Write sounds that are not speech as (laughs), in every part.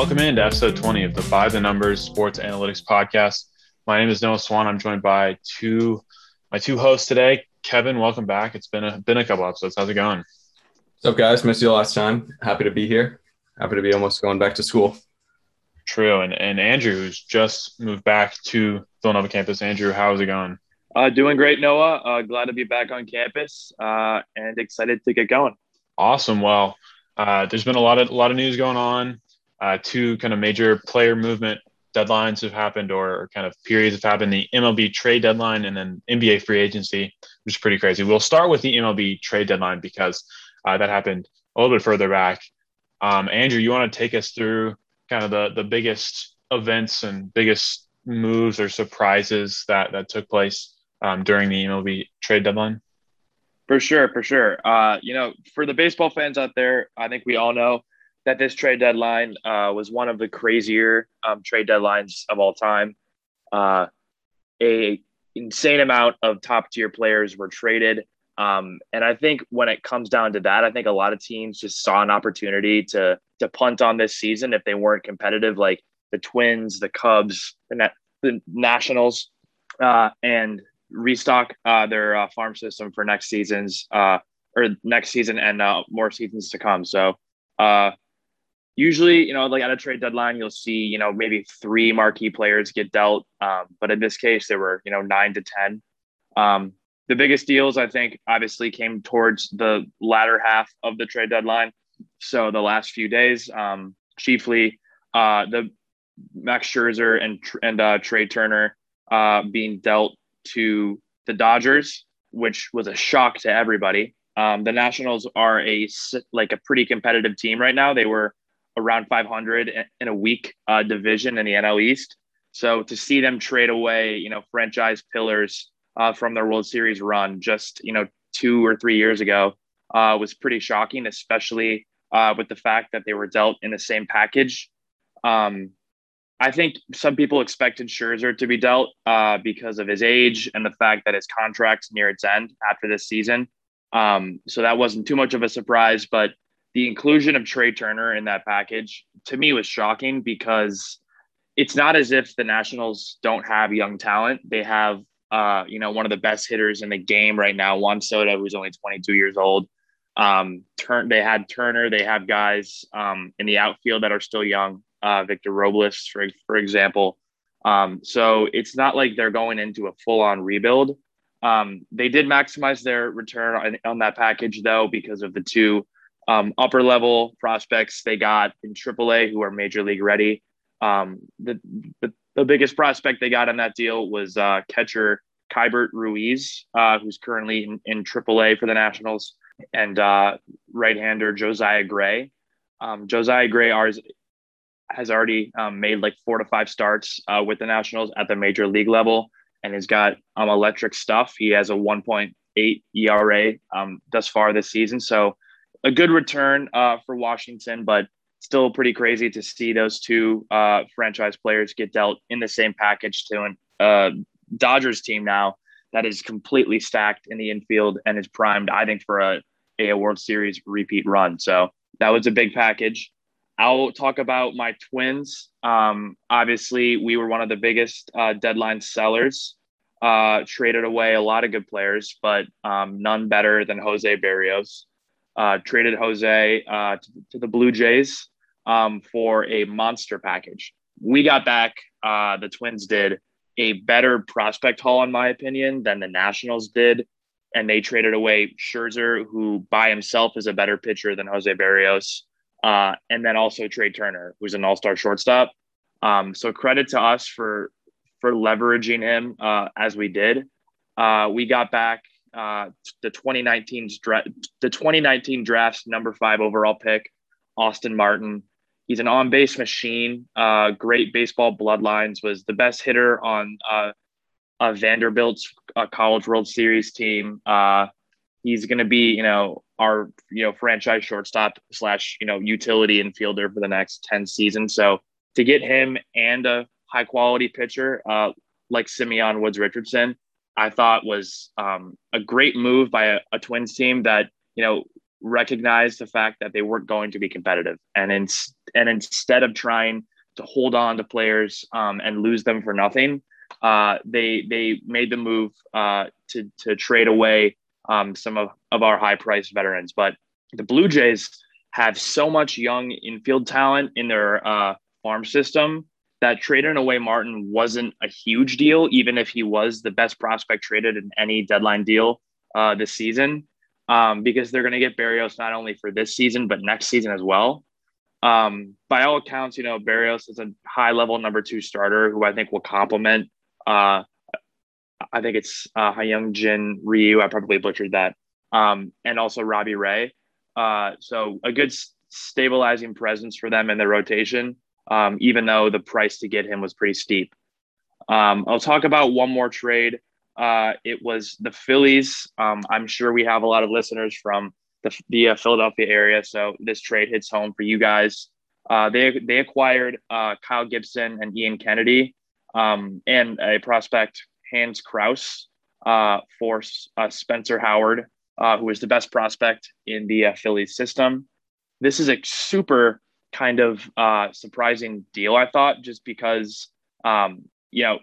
Welcome in to episode 20 of the By the Numbers Sports Analytics Podcast. My name is Noah Swan. I'm joined by two my two hosts today. Kevin, welcome back. It's been a been a couple episodes. How's it going? What's up, guys? Missed you last time. Happy to be here. Happy to be almost going back to school. True. And and Andrew, who's just moved back to Villanova campus. Andrew, how's it going? Uh, doing great, Noah. Uh, glad to be back on campus uh, and excited to get going. Awesome. Well, uh, there's been a lot of a lot of news going on. Uh, two kind of major player movement deadlines have happened, or, kind of periods have happened: the MLB trade deadline and then NBA free agency, which is pretty crazy. We'll start with the MLB trade deadline because uh, that happened a little bit further back. Um, Andrew, you want to take us through kind of the the biggest events and biggest moves or surprises that that took place um, during the MLB trade deadline? For sure, for sure. Uh, you know, for the baseball fans out there, I think we all know that this trade deadline uh, was one of the crazier um, trade deadlines of all time. Uh, a insane amount of top tier players were traded. Um, and I think when it comes down to that, I think a lot of teams just saw an opportunity to to punt on this season if they weren't competitive, like the Twins, the Cubs, the, Na- the Nationals, uh, and restock uh, their uh, farm system for next season's uh, or next season and uh, more seasons to come. So uh, usually, you know, like at a trade deadline, you'll see, you know, maybe three marquee players get dealt. Um, but in this case, there were, you know, nine to 10. Um, the biggest deals, I think, obviously came towards the latter half of the trade deadline. So the last few days, um, chiefly uh, the Max Scherzer and, and uh, Trea Turner uh, being dealt to the Dodgers, which was a shock to everybody. Um, the Nationals are a like a pretty competitive team right now. They were around 500 in a weak uh, division in the NL East. So to see them trade away, you know, franchise pillars uh, from their World Series run just you know two or three years ago uh, was pretty shocking, especially uh, with the fact that they were dealt in the same package. Um, I think some people expected Scherzer to be dealt uh, because of his age and the fact that his contract's near its end after this season. Um, so that wasn't too much of a surprise. But the inclusion of Trea Turner in that package to me was shocking because it's not as if the Nationals don't have young talent. They have, uh, you know, one of the best hitters in the game right now, Juan Soto, who's only 22 years old. Um, turn they had Turner. They have guys um, in the outfield that are still young uh, Victor Robles, for, for example. Um, so it's not like they're going into a full on rebuild. Um, they did maximize their return on, on, that package, though, because of the two um, upper level prospects they got in AAA who are major league ready. Um, the, the, the, biggest prospect they got on that deal was uh, catcher Keibert Ruiz, uh, who's currently in, in, AAA for the Nationals, and uh, right hander Josiah Gray. Um, Josiah Gray ours, has already um, made like four to five starts uh, with the Nationals at the major league level and has got um, electric stuff. He has a 1.8 ERA um, thus far this season. So a good return uh, for Washington, but still pretty crazy to see those two uh, franchise players get dealt in the same package to an uh, Dodgers team now that is completely stacked in the infield and is primed, I think, for a, a World Series repeat run. So that was a big package. I'll talk about my twins. Um, obviously, we were one of the biggest uh, deadline sellers. Uh, traded away a lot of good players, but um, none better than Jose Berrios. Uh, traded Jose uh, to, to, the Blue Jays um, for a monster package. We got back, uh, the Twins did, a better prospect haul, in my opinion, than the Nationals did. And they traded away Scherzer, who by himself is a better pitcher than Jose Berrios, uh, and then also Trea Turner, who's an all-star shortstop. Um, so credit to us for for leveraging him uh, as we did. Uh, we got back uh, the 2019 dra- the 2019 draft's number five overall pick, Austin Martin. He's an on-base machine. Uh, great baseball bloodlines. Was the best hitter on uh, Vanderbilt's College World Series team. he's going to be, you know, our you know franchise shortstop slash you know utility infielder for the next 10 seasons so to get him and a high quality pitcher uh, like simeon woods richardson i thought was um, a great move by a, a, twins team that you know recognized the fact that they weren't going to be competitive, and in, and instead of trying to hold on to players um, and lose them for nothing, uh, they they made the move uh, to to trade away um, some of, of our high priced veterans. But the Blue Jays have so much young infield talent in their uh, farm system that trading away Martin wasn't a huge deal, even if he was the best prospect traded in any deadline deal uh, this season, um, because they're going to get Berrios not only for this season but next season as well. Um, by all accounts, you know Berrios is a high level number two starter who I think will complement. Uh, I think it's uh, Hyung Jin Ryu. I probably butchered that, um, and also Robbie Ray. Uh, so a good stabilizing presence for them in their rotation um, even though the price to get him was pretty steep. Um, I'll talk about one more trade. Uh, it was the Phillies. Um, I'm sure we have a lot of listeners from the, the uh, Philadelphia area, so this trade hits home for you guys. Uh, they they acquired uh, Kyle Gibson and Ian Kennedy um, and a prospect Hans Crouse uh, for uh, Spencer Howard, who is the best prospect in the Phillies system. This is a super kind of uh, surprising deal, I thought, just because, um, you know,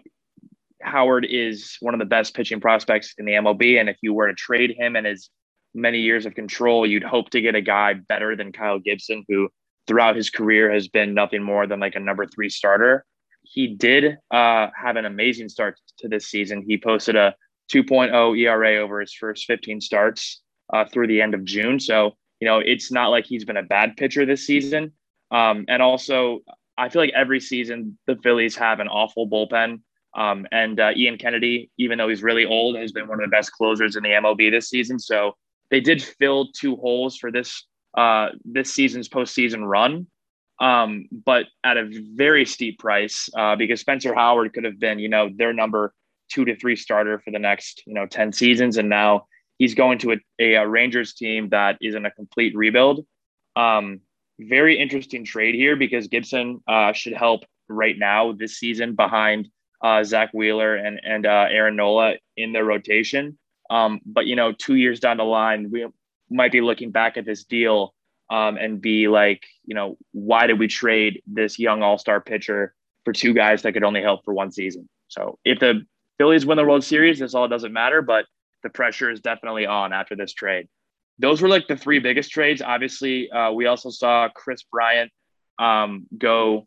Howard is one of the best pitching prospects in the MLB. And if you were to trade him and his many years of control, you'd hope to get a guy better than Kyle Gibson, who throughout his career has been nothing more than like a number three starter. He did uh, have an amazing start to this season. He posted a 2.0 ERA over his first 15 starts uh, through the end of June. So, you know, it's not like he's been a bad pitcher this season. Um, and also, I feel like every season the Phillies have an awful bullpen. Um, and uh, Ian Kennedy, even though he's really old, has been one of the best closers in the MLB this season. So they did fill two holes for this uh, this season's postseason run, um, but at a very steep price uh, because Spencer Howard could have been, you know, their number two to three starter for the next, you know, ten seasons, and now he's going to a, a Rangers team that is in a complete rebuild. Um, very interesting trade here because Gibson uh, should help right now this season behind uh, Zack Wheeler and and uh, Aaron Nola in their rotation. Um, but you know, two years down the line, we might be looking back at this deal um, and be like, you know, why did we trade this young All Star pitcher for two guys that could only help for one season? So if the Phillies win the World Series, this all doesn't matter. But the pressure is definitely on after this trade those were like the three biggest trades. Obviously, uh, we also saw Kris Bryant um, go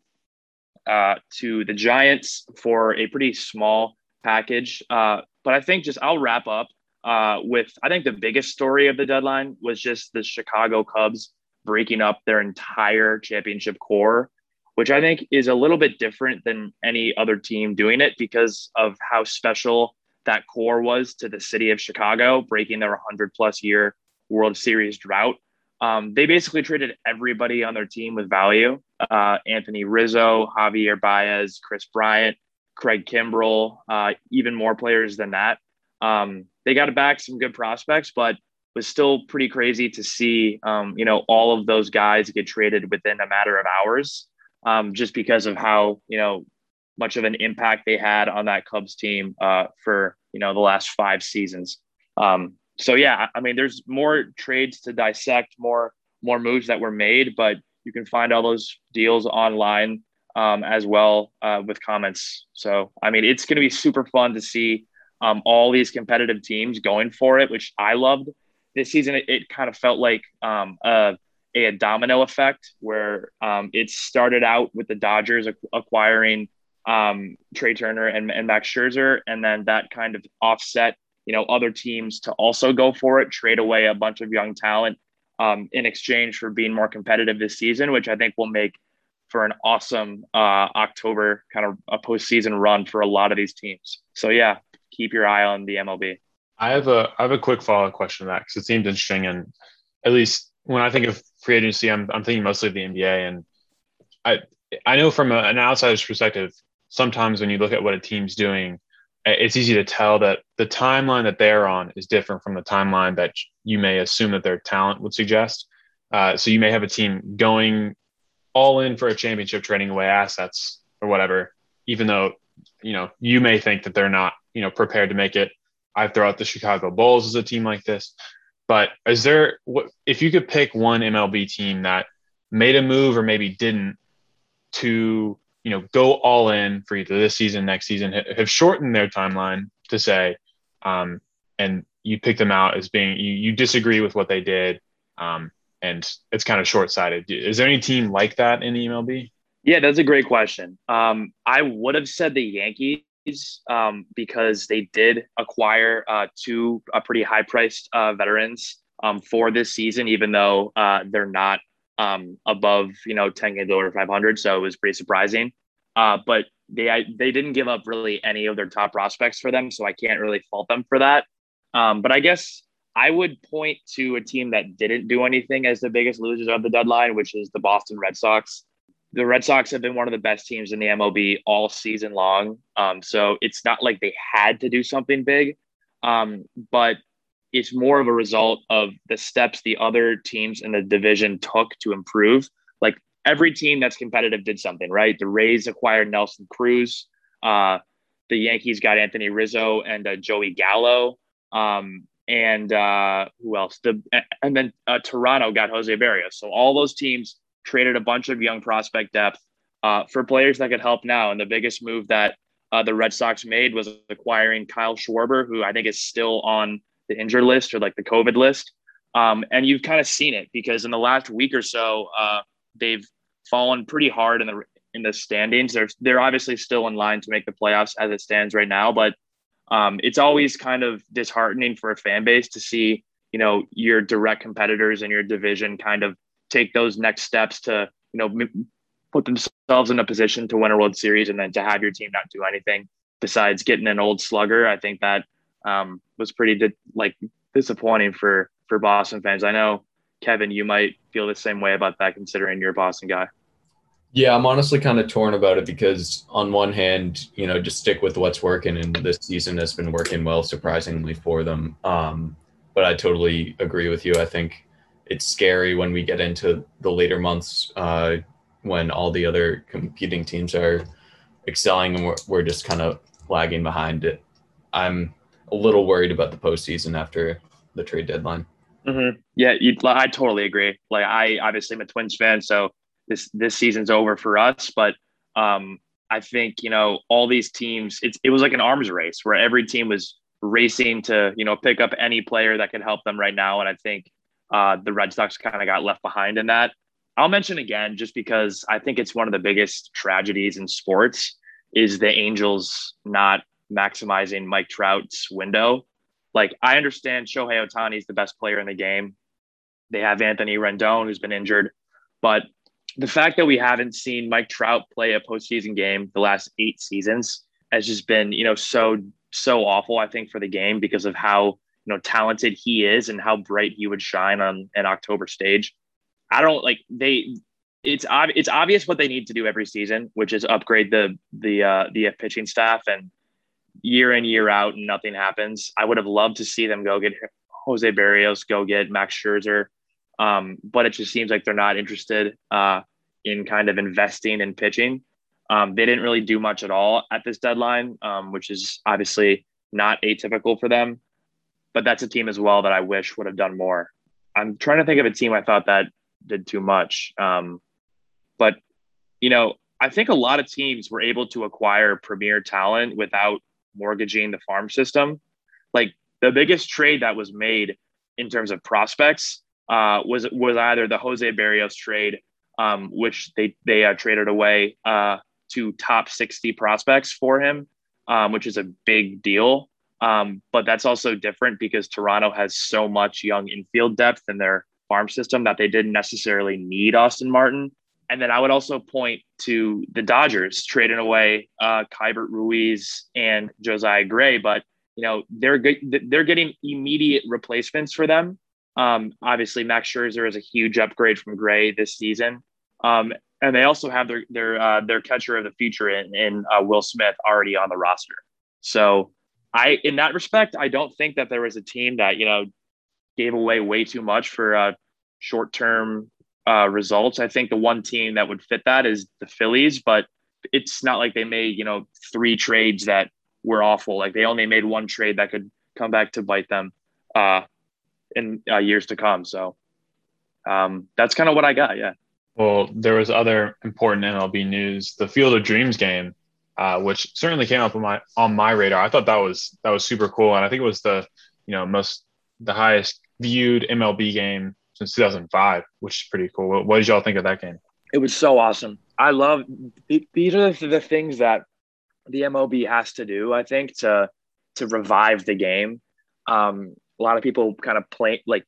uh, to the Giants for a pretty small package. Uh, but I think just I'll wrap up uh, with I think the biggest story of the deadline was just the Chicago Cubs breaking up their entire championship core, which I think is a little bit different than any other team doing it because of how special that core was to the city of Chicago, breaking their 100 plus year World Series drought. Um, they basically traded everybody on their team with value. Uh, Anthony Rizzo, Javier Baez, Kris Bryant, Craig Kimbrel, uh, even more players than that. Um, they got back some good prospects, but was still pretty crazy to see, um, you know, all of those guys get traded within a matter of hours, um, just because of how, you know, much of an impact they had on that Cubs team uh, for, you know, the last five seasons. Um, so yeah, I mean, there's more trades to dissect, more more moves that were made, but you can find all those deals online um, as well uh, with comments. So I mean, it's going to be super fun to see um, all these competitive teams going for it, which I loved this season. It, it kind of felt like um, a, a, domino effect where um, it started out with the Dodgers acquiring um, Trea Turner and, and Max Scherzer, and then that kind of offset you know other teams to also go for it, trade away a bunch of young talent um, in exchange for being more competitive this season, which I think will make for an awesome uh, October kind of a postseason run for a lot of these teams. So yeah, keep your eye on the MLB. I have a I have a quick follow up question to that because it seemed interesting, and at least when I think of free agency, I'm I'm thinking mostly of the NBA, and I I know from a, an outsider's perspective, sometimes when you look at what a team's doing, it's easy to tell that the timeline that they're on is different from the timeline that you may assume that their talent would suggest. Uh, so you may have a team going all in for a championship, trading away assets or whatever, even though you know you may think that they're not you know prepared to make it. I throw out the Chicago Bulls as a team like this, But is there what if you could pick one MLB team that made a move or maybe didn't to you know go all in for either this season, next season, have shortened their timeline to say, um, and you pick them out as being you, you disagree with what they did, um, and it's kind of short sighted. Is there any team like that in the MLB? Yeah, that's a great question. Um, I would have said the Yankees um, because they did acquire uh, two uh, pretty high priced uh, veterans um, for this season, even though uh, they're not um, above you know 10 games over 500. So it was pretty surprising. Uh, but they I, they didn't give up really any of their top prospects for them, so I can't really fault them for that. Um, but I guess I would point to a team that didn't do anything as the biggest losers of the deadline, which is the Boston Red Sox the Red Sox have been one of the best teams in the MLB all season long. Um, so it's not like they had to do something big, um, but it's more of a result of the steps the other teams in the division took to improve. Like every team that's competitive did something, right? The Rays acquired Nelson Cruz. Uh, the Yankees got Anthony Rizzo and uh, Joey Gallo. Um, and uh, who else? The, and then uh, Toronto got Jose Berrios. So all those teams traded a bunch of young prospect depth uh, for players that could help now. And the biggest move that uh, the Red Sox made was acquiring Kyle Schwarber, who I think is still on the injured list or like the COVID list. Um, and you've kind of seen it because in the last week or so, uh, they've fallen pretty hard in the in the standings. They're they're obviously still in line to make the playoffs as it stands right now, but um, it's always kind of disheartening for a fan base to see you know your direct competitors in your division kind of take those next steps to you know put themselves in a position to win a World Series, and then to have your team not do anything besides getting an old slugger, I think that um, was pretty di- like disappointing for for Boston fans. I know Kevin, you might feel the same way about that, considering you're a Boston guy. Yeah, I'm honestly kind of torn about it because on one hand, you know, just stick with what's working, and this season has been working well, surprisingly for them. Um, but I totally agree with you. I think it's scary when we get into the later months uh, when all the other competing teams are excelling and we're, we're just kind of lagging behind it. I'm a little worried about the postseason after the trade deadline. Mm-hmm. Yeah, I totally agree. Like I obviously am a Twins fan, so this this season's over for us. But um, I think you know all these teams. It's it was like an arms race where every team was racing to you know pick up any player that could help them right now. And I think uh, the Red Sox kind of got left behind in that. I'll mention again, just because I think it's one of the biggest tragedies in sports, is the Angels not maximizing Mike Trout's window. Like, I understand Shohei Ohtani is the best player in the game. They have Anthony Rendon, who's been injured. But the fact that we haven't seen Mike Trout play a postseason game the last eight seasons has just been, you know, so, so awful, I think, for the game because of how you know talented he is and how bright he would shine on an October stage. I don't like they. It's ob- it's obvious what they need to do every season, which is upgrade the the uh, the pitching staff. And year in year out, and nothing happens. I would have loved to see them go get Jose Berrios, go get Max Scherzer, um, but it just seems like they're not interested uh, in kind of investing in pitching. Um, they didn't really do much at all at this deadline, um, which is obviously not atypical for them but that's a team as well that I wish would have done more. I'm trying to think of a team I thought that did too much. Um, but, you know, I think a lot of teams were able to acquire premier talent without mortgaging the farm system. Like the biggest trade that was made in terms of prospects uh, was was either the Jose Berrios trade, um, which they they uh, traded away uh, to top 60 prospects for him, um, which is a big deal. Um, but that's also different because Toronto has so much young infield depth in their farm system that they didn't necessarily need Austin Martin. And then I would also point to the Dodgers trading away uh, Keibert Ruiz and Josiah Gray, but you know they're good, they're getting immediate replacements for them. Um, obviously, Max Scherzer is a huge upgrade from Gray this season, um, and they also have their their uh, their catcher of the future in, in uh, Will Smith already on the roster. So I, in that respect, I don't think that there was a team that you know gave away way too much for a short-term uh, results. I think the one team that would fit that is the Phillies, but it's not like they made you know three trades that were awful. Like they only made one trade that could come back to bite them uh, in uh, years to come. So um, that's kind of what I got. Yeah. Well, there was other important MLB news. The Field of Dreams game, uh, which certainly came up on my on my radar. I thought that was that was super cool, and I think it was the you know most the highest viewed MLB game since 2005, which is pretty cool. What, what did y'all think of that game? It was so awesome. I love these are the, things that the MOB has to do. I think to to revive the game. Um, a lot of people kind of play like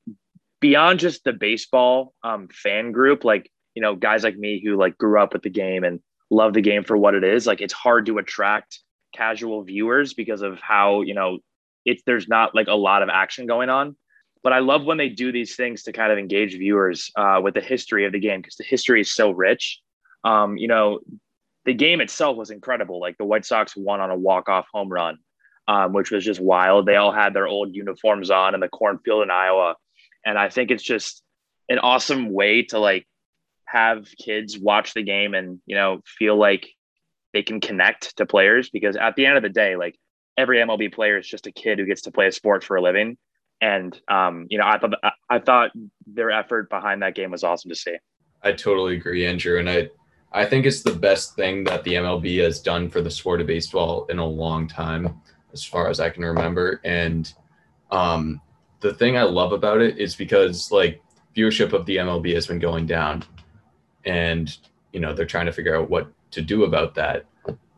beyond just the baseball um, fan group, like you know guys like me who like grew up with the game and love the game for what it is. Like it's hard to attract casual viewers because of how you know it's there's not like a lot of action going on. But I love when they do these things to kind of engage viewers uh, with the history of the game because the history is so rich. Um, you know, the game itself was incredible. Like the White Sox won on a walk-off home run, um, which was just wild. They all had their old uniforms on in the cornfield in Iowa, and I think it's just an awesome way to like have kids watch the game and you know feel like they can connect to players because at the end of the day, like every MLB player is just a kid who gets to play a sport for a living. And um, you know, I thought I thought their effort behind that game was awesome to see. I totally agree, Andrew, and I I think it's the best thing that the MLB has done for the sport of baseball in a long time, as far as I can remember. And um, the thing I love about it is because like viewership of the MLB has been going down, and you know they're trying to figure out what to do about that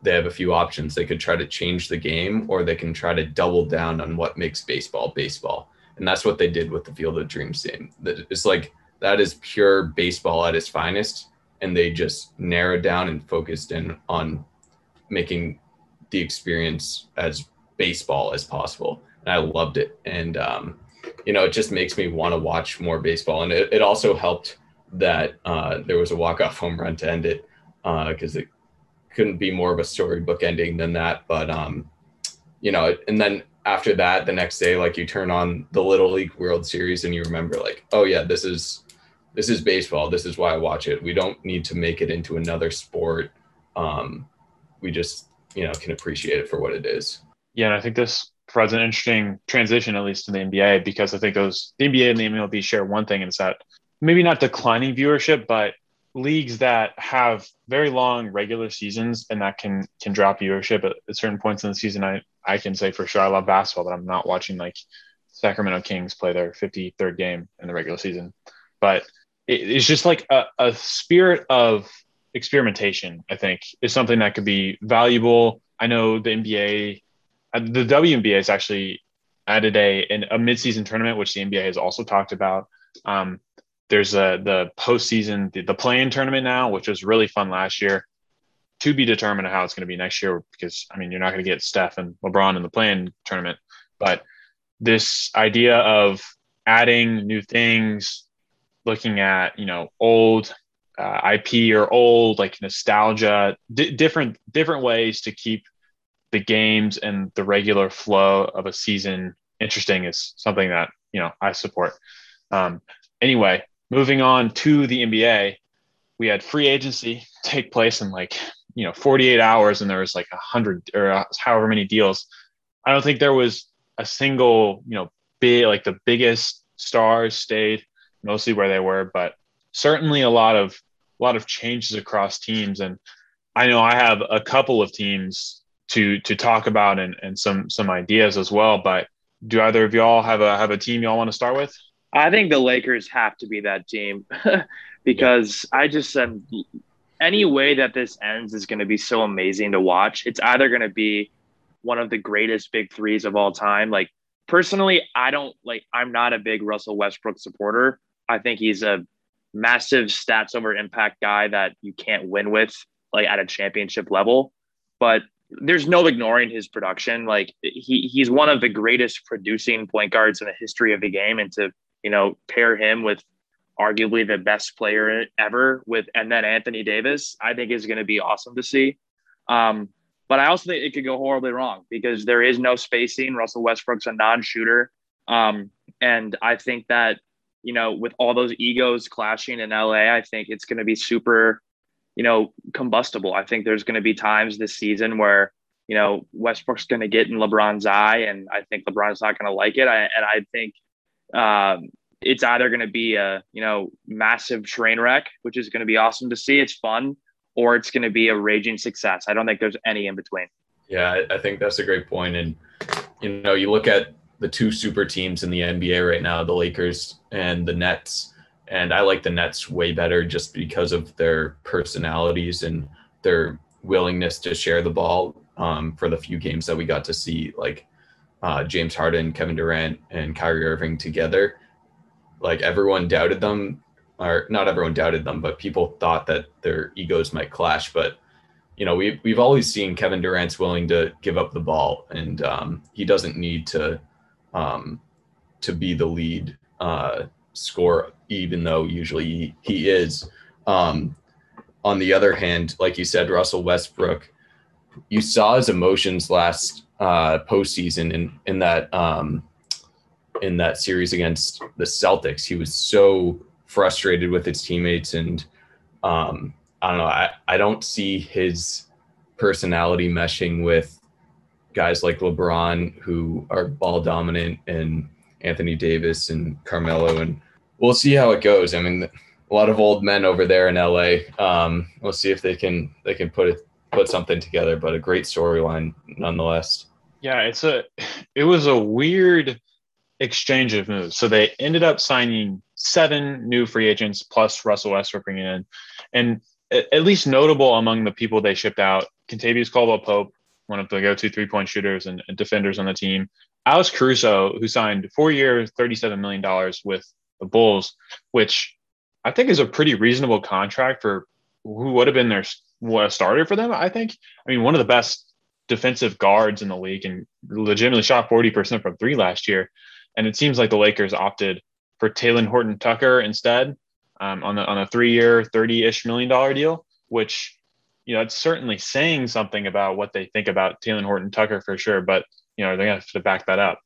they have a few options. They could try to change the game or they can try to double down on what makes baseball baseball. And that's what they did with the Field of Dreams game. It's like that is pure baseball at its finest. And they just narrowed down and focused in on making the experience as baseball as possible. And I loved it. And, um, you know, it just makes me want to watch more baseball. And it, it also helped that uh, there was a walk-off home run to end it because uh, it couldn't be more of a storybook ending than that. But um, you know, and then after that, the next day, like you turn on the Little League World Series and you remember, like, oh yeah, this is this is baseball. This is why I watch it. We don't need to make it into another sport. Um, we just you know can appreciate it for what it is. Yeah, and I think this provides an interesting transition, at least to the NBA, because I think those the NBA and the MLB share one thing, and it's that maybe not declining viewership, but leagues that have very long regular seasons and that can can drop viewership at, at, certain points in the season. I I can say for sure I love basketball, but I'm not watching like Sacramento Kings play their 53rd game in the regular season. But it, it's just like a, a spirit of experimentation. I think is something that could be valuable. I know the NBA, uh, the WNBA has actually added a an, a midseason tournament, which the NBA has also talked about. Um, there's a the postseason, the, the play-in tournament now, which was really fun last year. To be determined how it's going to be next year, because I mean you're not going to get Steph and LeBron in the play-in tournament, but this idea of adding new things, looking at you know old uh, IP or old like nostalgia, different different ways to keep the games and the regular flow of a season interesting is something that you know I support. Um, anyway, moving on to the NBA, we had free agency take place in like you know 48 hours, and there was like a hundred or uh, however many deals. I don't think there was a single you know big like the biggest stars stayed mostly where they were, but certainly a lot of a lot of changes across teams. And I know I have a couple of teams to to talk about and, and some some ideas as well. But do either of y'all have a have a team y'all want to start with? I think the Lakers have to be that team (laughs) because yeah. I just said any way that this ends is going to be so amazing to watch. It's either going to be one of the greatest big threes of all time. Like personally, I don't like, I'm not a big Russell Westbrook supporter. I think he's a massive stats over impact guy that you can't win with like at a championship level. But there's no ignoring his production. Like he he's one of the greatest producing point guards in the history of the game, and to you know, pair him with arguably the best player ever with, and then Anthony Davis, I think is going to be awesome to see. Um, but I also think it could go horribly wrong because there is no spacing. Russell Westbrook's a non-shooter. Um, and I think that, you know, with all those egos clashing in LA, I think it's going to be super, you know, combustible. I think there's going to be times this season where, you know, Westbrook's going to get in LeBron's eye, and I think LeBron's not going to like it. I, and I think um, it's either going to be a you know massive train wreck, which is going to be awesome to see. It's fun, or it's going to be a raging success. I don't think there's any in between. Yeah, I think that's a great point. And you know, you look at the two super teams in the NBA right now, the Lakers and the Nets. And I like the Nets way better just because of their personalities and their willingness to share the ball um, for the few games that we got to see, like uh, James Harden, Kevin Durant, and Kyrie Irving together like everyone doubted them or not everyone doubted them, but people thought that their egos might clash. But you know, we've we've always seen Kevin Durant's willing to give up the ball, and um, he doesn't need to um, to be the lead uh, scorer, even though usually he, he is. Um, on the other hand, like you said, Russell Westbrook, you saw his emotions last uh, postseason in in that um, in that series against the Celtics. He was so frustrated with his teammates, and um, I don't know. I, I don't see his personality meshing with guys like LeBron who are ball dominant and Anthony Davis and Carmelo, and we'll see how it goes. I mean, a lot of old men over there in LA. Um, we'll see if they can they can put it put something together, but a great storyline nonetheless. Yeah, it's a it was a weird exchange of moves. So they ended up signing seven new free agents plus Russell Westbrook bringing in, and at least notable among the people they shipped out, Kentavious Caldwell Pope, one of the go-to three-point shooters and, defenders on the team, Alex Caruso, who signed four years, $37 million with the Bulls, which I think is a pretty reasonable contract for who would have been their starter for them. I think. I mean, one of the best defensive guards in the league and legitimately shot 40% from three last year. And it seems like the Lakers opted for Talen Horton Tucker instead um, on, a, on a three year, 30 ish million dollar deal, which, you know, it's certainly saying something about what they think about Talen Horton Tucker for sure. But, you know, they're going to have to back that up.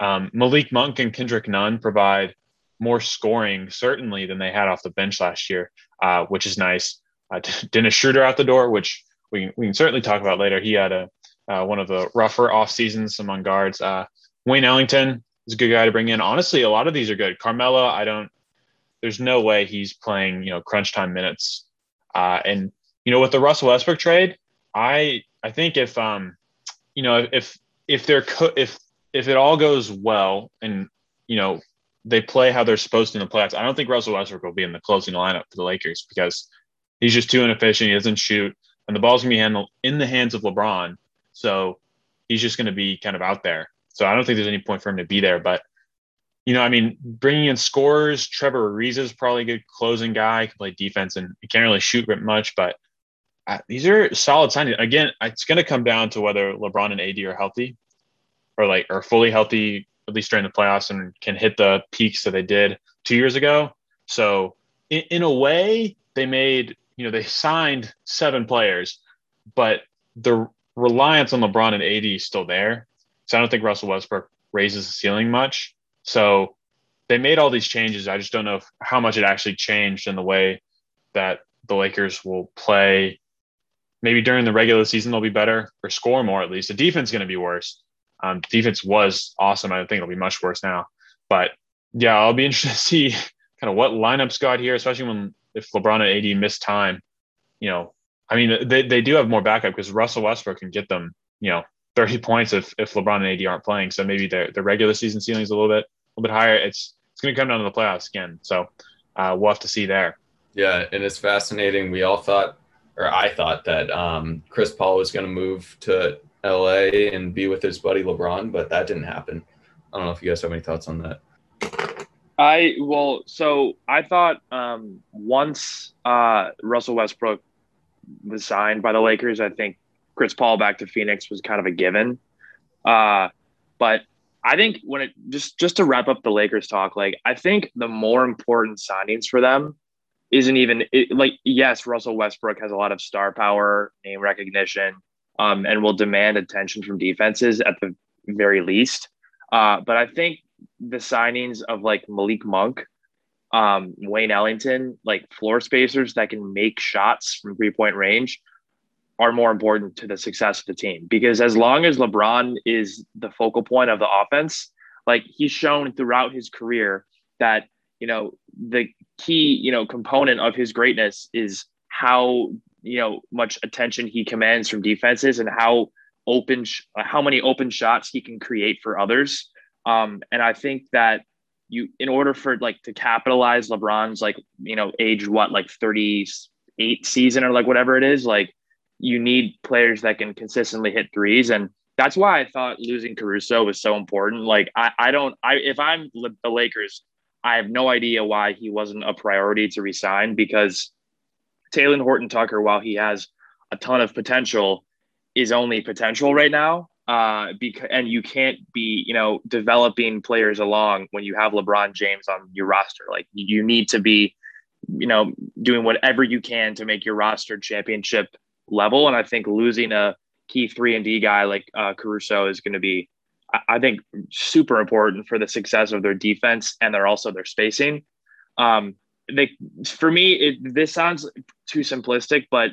Um, Malik Monk and Kendrick Nunn provide more scoring, certainly, than they had off the bench last year, uh, which is nice. Uh, (laughs) Dennis Schroeder out the door, which we, we can certainly talk about later. He had a uh, one of the rougher off seasons among guards. Uh, Wayne Ellington, is a good guy to bring in. Honestly, a lot of these are good. Carmelo, I don't. There's no way he's playing, you know, crunch time minutes. Uh, and you know, with the Russell Westbrook trade, I I think if um, you know, if if they're co- if if it all goes well and you know they play how they're supposed to in the playoffs, I don't think Russell Westbrook will be in the closing lineup for the Lakers because he's just too inefficient. He doesn't shoot, and the ball's gonna be handled in the hands of LeBron. So he's just gonna be kind of out there. So I don't think there's any point for him to be there. But you know, I mean, bringing in scores, Trevor Ariza is probably a good closing guy. Can play defense and he can't really shoot much, but uh, these are solid signings. Again, it's going to come down to whether LeBron and AD are healthy, or like are fully healthy at least during the playoffs and can hit the peaks that they did two years ago. So in, in a way, they made you know they signed seven players, but the reliance on LeBron and AD is still there. So I don't think Russell Westbrook raises the ceiling much. So they made all these changes. I just don't know if, how much it actually changed in the way that the Lakers will play. Maybe during the regular season they'll be better or score more at least. The defense is going to be worse. Um, defense was awesome. I don't think it'll be much worse now. But yeah, I'll be (laughs) interested to see kind of what lineups got here, especially when if LeBron and AD miss time. You know, I mean, they, they do have more backup because Russell Westbrook can get them, you know, 30 points if, if LeBron and AD aren't playing. So maybe their, the regular season ceiling is a little bit a little bit higher. It's it's going to come down to the playoffs again. So uh, we'll have to see there. Yeah, and it's fascinating. We all thought, or I thought that um, Chris Paul was going to move to LA and be with his buddy LeBron, but that didn't happen. I don't know if you guys have any thoughts on that. I well, so I thought um, once uh, Russell Westbrook was signed by the Lakers, I think Chris Paul back to Phoenix was kind of a given. Uh, but I think when it just just to wrap up the Lakers talk, like I think the more important signings for them isn't even it, like yes, Russell Westbrook has a lot of star power, name recognition, um, and will demand attention from defenses at the very least. Uh, but I think the signings of like Malik Monk, um, Wayne Ellington, like floor spacers that can make shots from three point range, are more important to the success of the team because as long as LeBron is the focal point of the offense, Like he's shown throughout his career that, you know, the key, you know, component of his greatness is how, you know, much attention he commands from defenses and how open, how many open shots he can create for others. Um, and I think that you, in order for like to capitalize LeBron's like, you know, age, what, like 38 season or like whatever it is, like you need players that can consistently hit threes. And that's why I thought losing Caruso was so important. Like I, I don't I if I'm the Lakers, I have no idea why he wasn't a priority to resign because Talen Horton Tucker, while he has a ton of potential, is only potential right now. Uh, because and you can't be, you know, developing players along when you have LeBron James on your roster. Like you need to be, you know, doing whatever you can to make your roster championship level. And I think losing a key three and D guy like uh, Caruso is going to be, I, think, super important for the success of their defense and they're also their spacing. Um, they, for me, it, this sounds too simplistic, but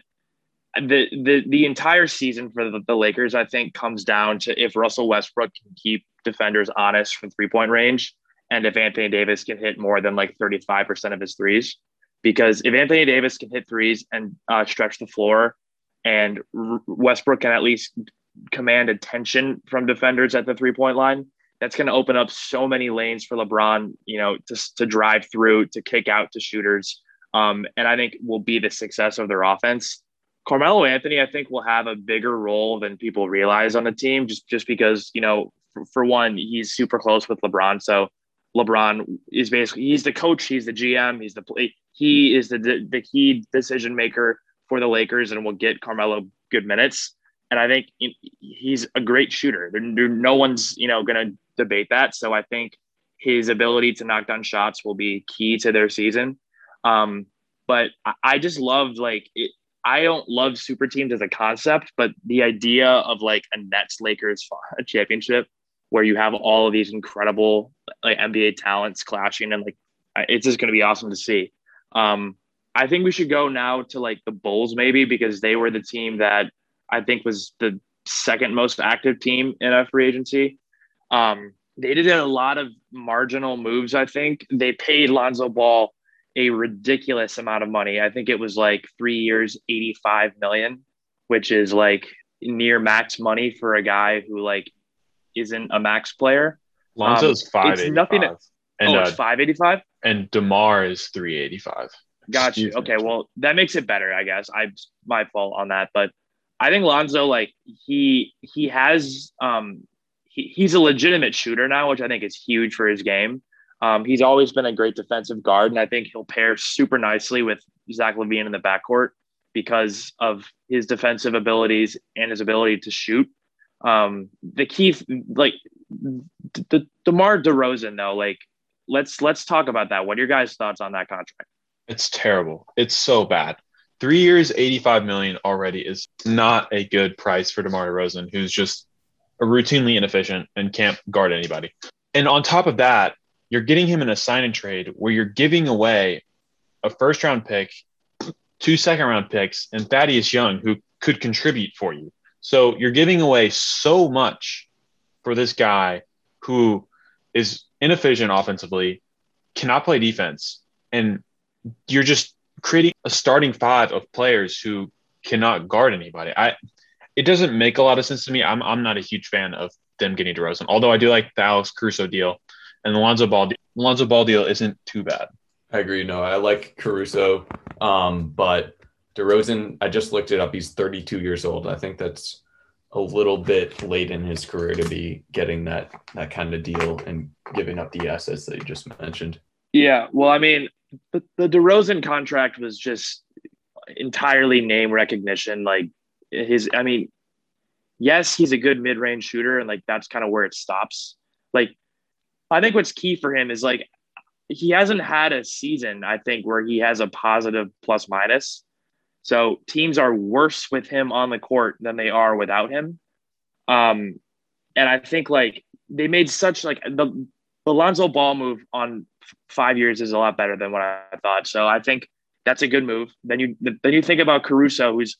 the the the entire season for the, the, Lakers, I think, comes down to if Russell Westbrook can keep defenders honest from three point range, and if Anthony Davis can hit more than like thirty five percent of his threes. Because if Anthony Davis can hit threes and uh, stretch the floor and Westbrook can at least command attention from defenders at the three point line. That's going to open up so many lanes for LeBron, you know, to, to drive through, to kick out to shooters. Um, and I think will be the success of their offense. Carmelo Anthony, I think, will have a bigger role than people realize on the team, just just because you know, for, for one, he's super close with LeBron. So LeBron is basically he's the coach, he's the GM, he's the he is the the key decision maker for the Lakers and will get Carmelo good minutes. And I think he's a great shooter. No one's, you know, going to debate that. So I think his ability to knock down shots will be key to their season. Um, but I just loved like it. I don't love super teams as a concept, but the idea of like a Nets Lakers championship where you have all of these incredible like NBA talents clashing and like it's just going to be awesome to see. Um, I think we should go now to like the Bulls maybe because they were the team that I think was the second most active team in a free agency. Um, they did a lot of marginal moves. I think they paid Lonzo Ball a ridiculous amount of money. I think it was like three years, 85 million, which is like near max money for a guy who like isn't a max player. Lonzo's um, five. It's nothing. To, and, oh, it's uh, 585. And Demar is 385. Got you. Okay, well that makes it better, I guess. I my fault on that, but I think Lonzo like he he has um he, he's a legitimate shooter now, which I think is huge for his game. Um, he's always been a great defensive guard, and I think he'll pair super nicely with Zach LaVine in the backcourt because of his defensive abilities and his ability to shoot. Um, the key, like the, DeMar DeRozan, though, like let's let's talk about that. What are your guys' thoughts on that contract? It's terrible. It's so bad. Three years, 85 million already is not a good price for DeMar DeRozan, who's just routinely inefficient and can't guard anybody. And on top of that, you're getting him in a sign and trade where you're giving away a first round pick, two second round picks, and Thaddeus Young, who could contribute for you. So you're giving away so much for this guy who is inefficient offensively, cannot play defense, and you're just creating a starting five of players who cannot guard anybody. I it doesn't make a lot of sense to me. I'm I'm not a huge fan of them getting DeRozan, although I do like the Alex Caruso deal and the Lonzo Ball Lonzo Ball deal isn't too bad. I agree. No, I like Caruso, um, but DeRozan. I just looked it up. He's 32 years old. I think that's a little bit late in his career to be getting that that kind of deal and giving up the assets that you just mentioned. Yeah, well, I mean, the, the DeRozan contract was just entirely name recognition. Like his, I mean, yes, he's a good mid range shooter, and like that's kind of where it stops. Like, I think what's key for him is like he hasn't had a season, I think, where he has a positive plus minus. So teams are worse with him on the court than they are without him. Um, and I think like they made such like the the Lonzo Ball move on five years is a lot better than what I thought. So I think that's a good move. Then you then you think about Caruso, who's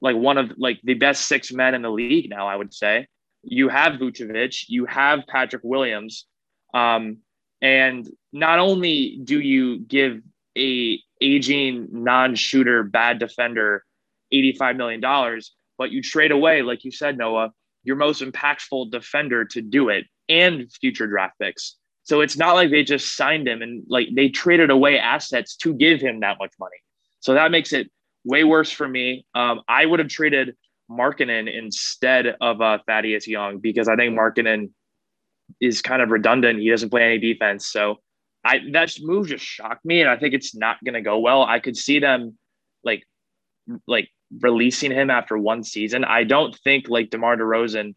like one of like the best six men in the league now. I would say you have Vucevic, you have Patrick Williams. Um, and not only do you give a aging non-shooter bad defender $85 million, but you trade away, like you said, Noah, your most impactful defender to do it and future draft picks. So it's not like they just signed him and like they traded away assets to give him that much money. So that makes it way worse for me. Um, I would have traded Markkanen instead of uh, Thaddeus Young because I think Markkanen is kind of redundant. He doesn't play any defense. So I that move just shocked me, and I think it's not going to go well. I could see them like like releasing him after one season. I don't think like DeMar DeRozan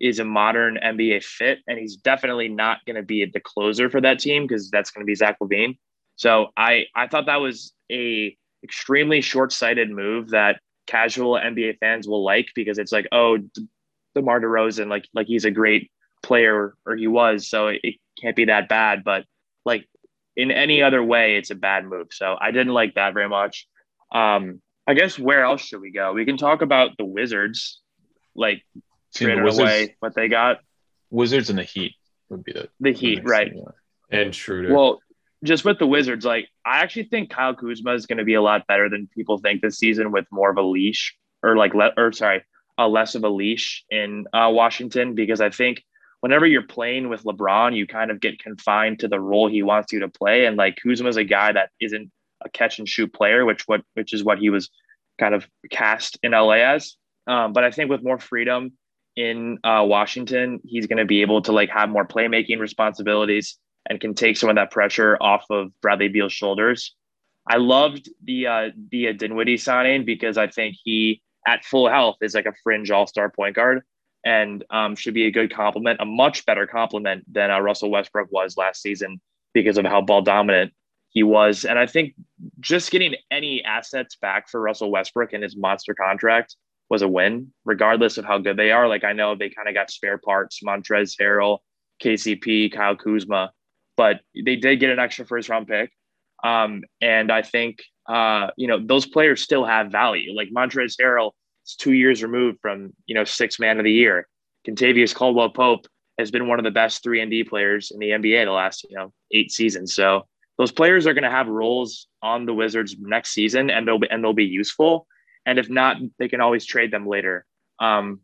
is a modern NBA fit, and he's definitely not going to be the closer for that team because that's going to be Zach LaVine. So I I thought that was a extremely short sighted move that casual NBA fans will like because it's like oh DeMar DeRozan like like he's a great player or he was, so it, it can't be that bad. But like in any other way, it's a bad move. So I didn't like that very much. Um, I guess where else should we go? We can talk about the Wizards, like trading away what they got. Wizards and the Heat would be the the Heat, right? And Schroeder. Well, just with the Wizards, like I actually think Kyle Kuzma is going to be a lot better than people think this season with more of a leash or like le- or sorry, a less of a leash in uh, Washington because I think whenever you're playing with LeBron, you kind of get confined to the role he wants you to play. And like Kuzma is a guy that isn't a catch and shoot player, which what which is what he was kind of cast in LA as. Um, but I think with more freedom in uh, Washington, he's going to be able to like have more playmaking responsibilities and can take some of that pressure off of Bradley Beal's shoulders. I loved the uh, the Dinwiddie signing because I think he at full health is like a fringe all star point guard and um, should be a good compliment, a much better compliment than uh, Russell Westbrook was last season because of how ball dominant he was. And I think just getting any assets back for Russell Westbrook and his monster contract was a win, regardless of how good they are. Like I know they kind of got spare parts, Montrezl Harrell, KCP, Kyle Kuzma, but they did get an extra first round pick. Um, and I think, uh, you know, those players still have value. Like Montrezl Harrell it's two years removed from you know six man of the year. Kentavious Caldwell Pope has been one of the best three and D players in the NBA the last you know eight seasons. So those players are going to have roles on the Wizards next season, and they'll be, and they'll be useful. And if not, they can always trade them later. Um,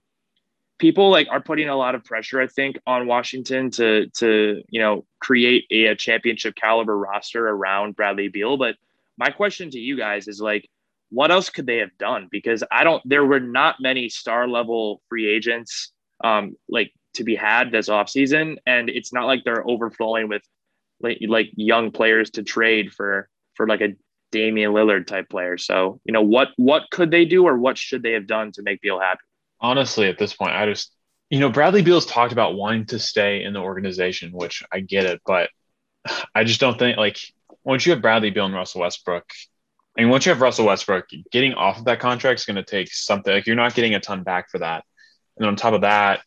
people like are putting a lot of pressure, I think, on Washington to to you know create a, a championship caliber roster around Bradley Beal. But my question to you guys is like, what else could they have done? Because I don't, there were not many star level free agents um, like to be had this offseason. And it's not like they're overflowing with like, like young players to trade for, for like a Damian Lillard type player. So, you know, what, what could they do or what should they have done to make Beal happy? Honestly, at this point, I just, you know, Bradley Beal's talked about wanting to stay in the organization, which I get it, but (sighs) I just don't think like once you have Bradley Beal and Russell Westbrook, I mean, once you have Russell Westbrook, getting off of that contract is going to take something. Like you're not getting a ton back for that. And on top of that,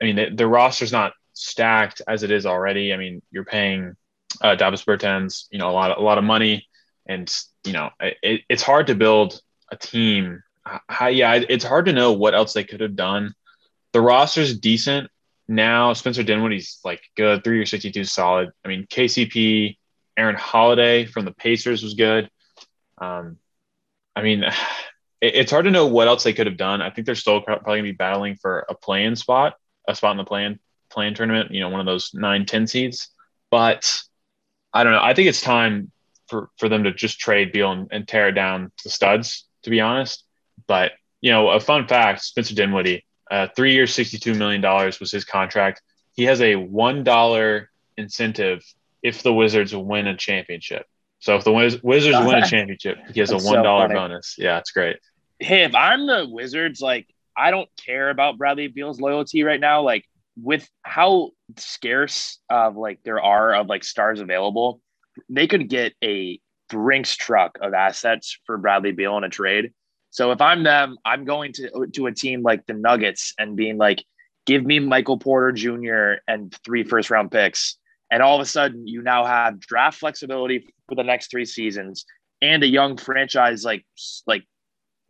I mean, the, the roster's not stacked as it is already. I mean, you're paying uh, Davis Bertans, you know, a lot of, a lot of money, and you know, it, it's hard to build a team. Yeah, it's hard to know what else they could have done. The roster's decent now. Spencer Dinwiddie's like good, three year sixty two solid. I mean, KCP, Aaron Holiday from the Pacers was good. Um, I mean, (sighs) it, it's hard to know what else they could have done. I think they're still probably going to be battling for a play-in spot, a spot in the play-in tournament. You know, one of those nine, 10 seeds. But I don't know. I think it's time for for them to just trade Beal and, and tear down the studs. To be honest, but you know, a fun fact: Spencer Dinwiddie, uh, three years, sixty-two million dollars was his contract. He has a one dollar incentive if the Wizards win a championship. So if the Wiz- Wizards win a (laughs) championship, he has a one dollar so bonus. Yeah, it's great. Hey, if I'm the Wizards, like I don't care about Bradley Beal's loyalty right now. Like with how scarce of like there are of like stars available, they could get a Brinks truck of assets for Bradley Beal in a trade. So if I'm them, I'm going to to a team like the Nuggets and being like, give me Michael Porter Jr. and three first round picks and all of a sudden you now have draft flexibility for the next three seasons and a young franchise like like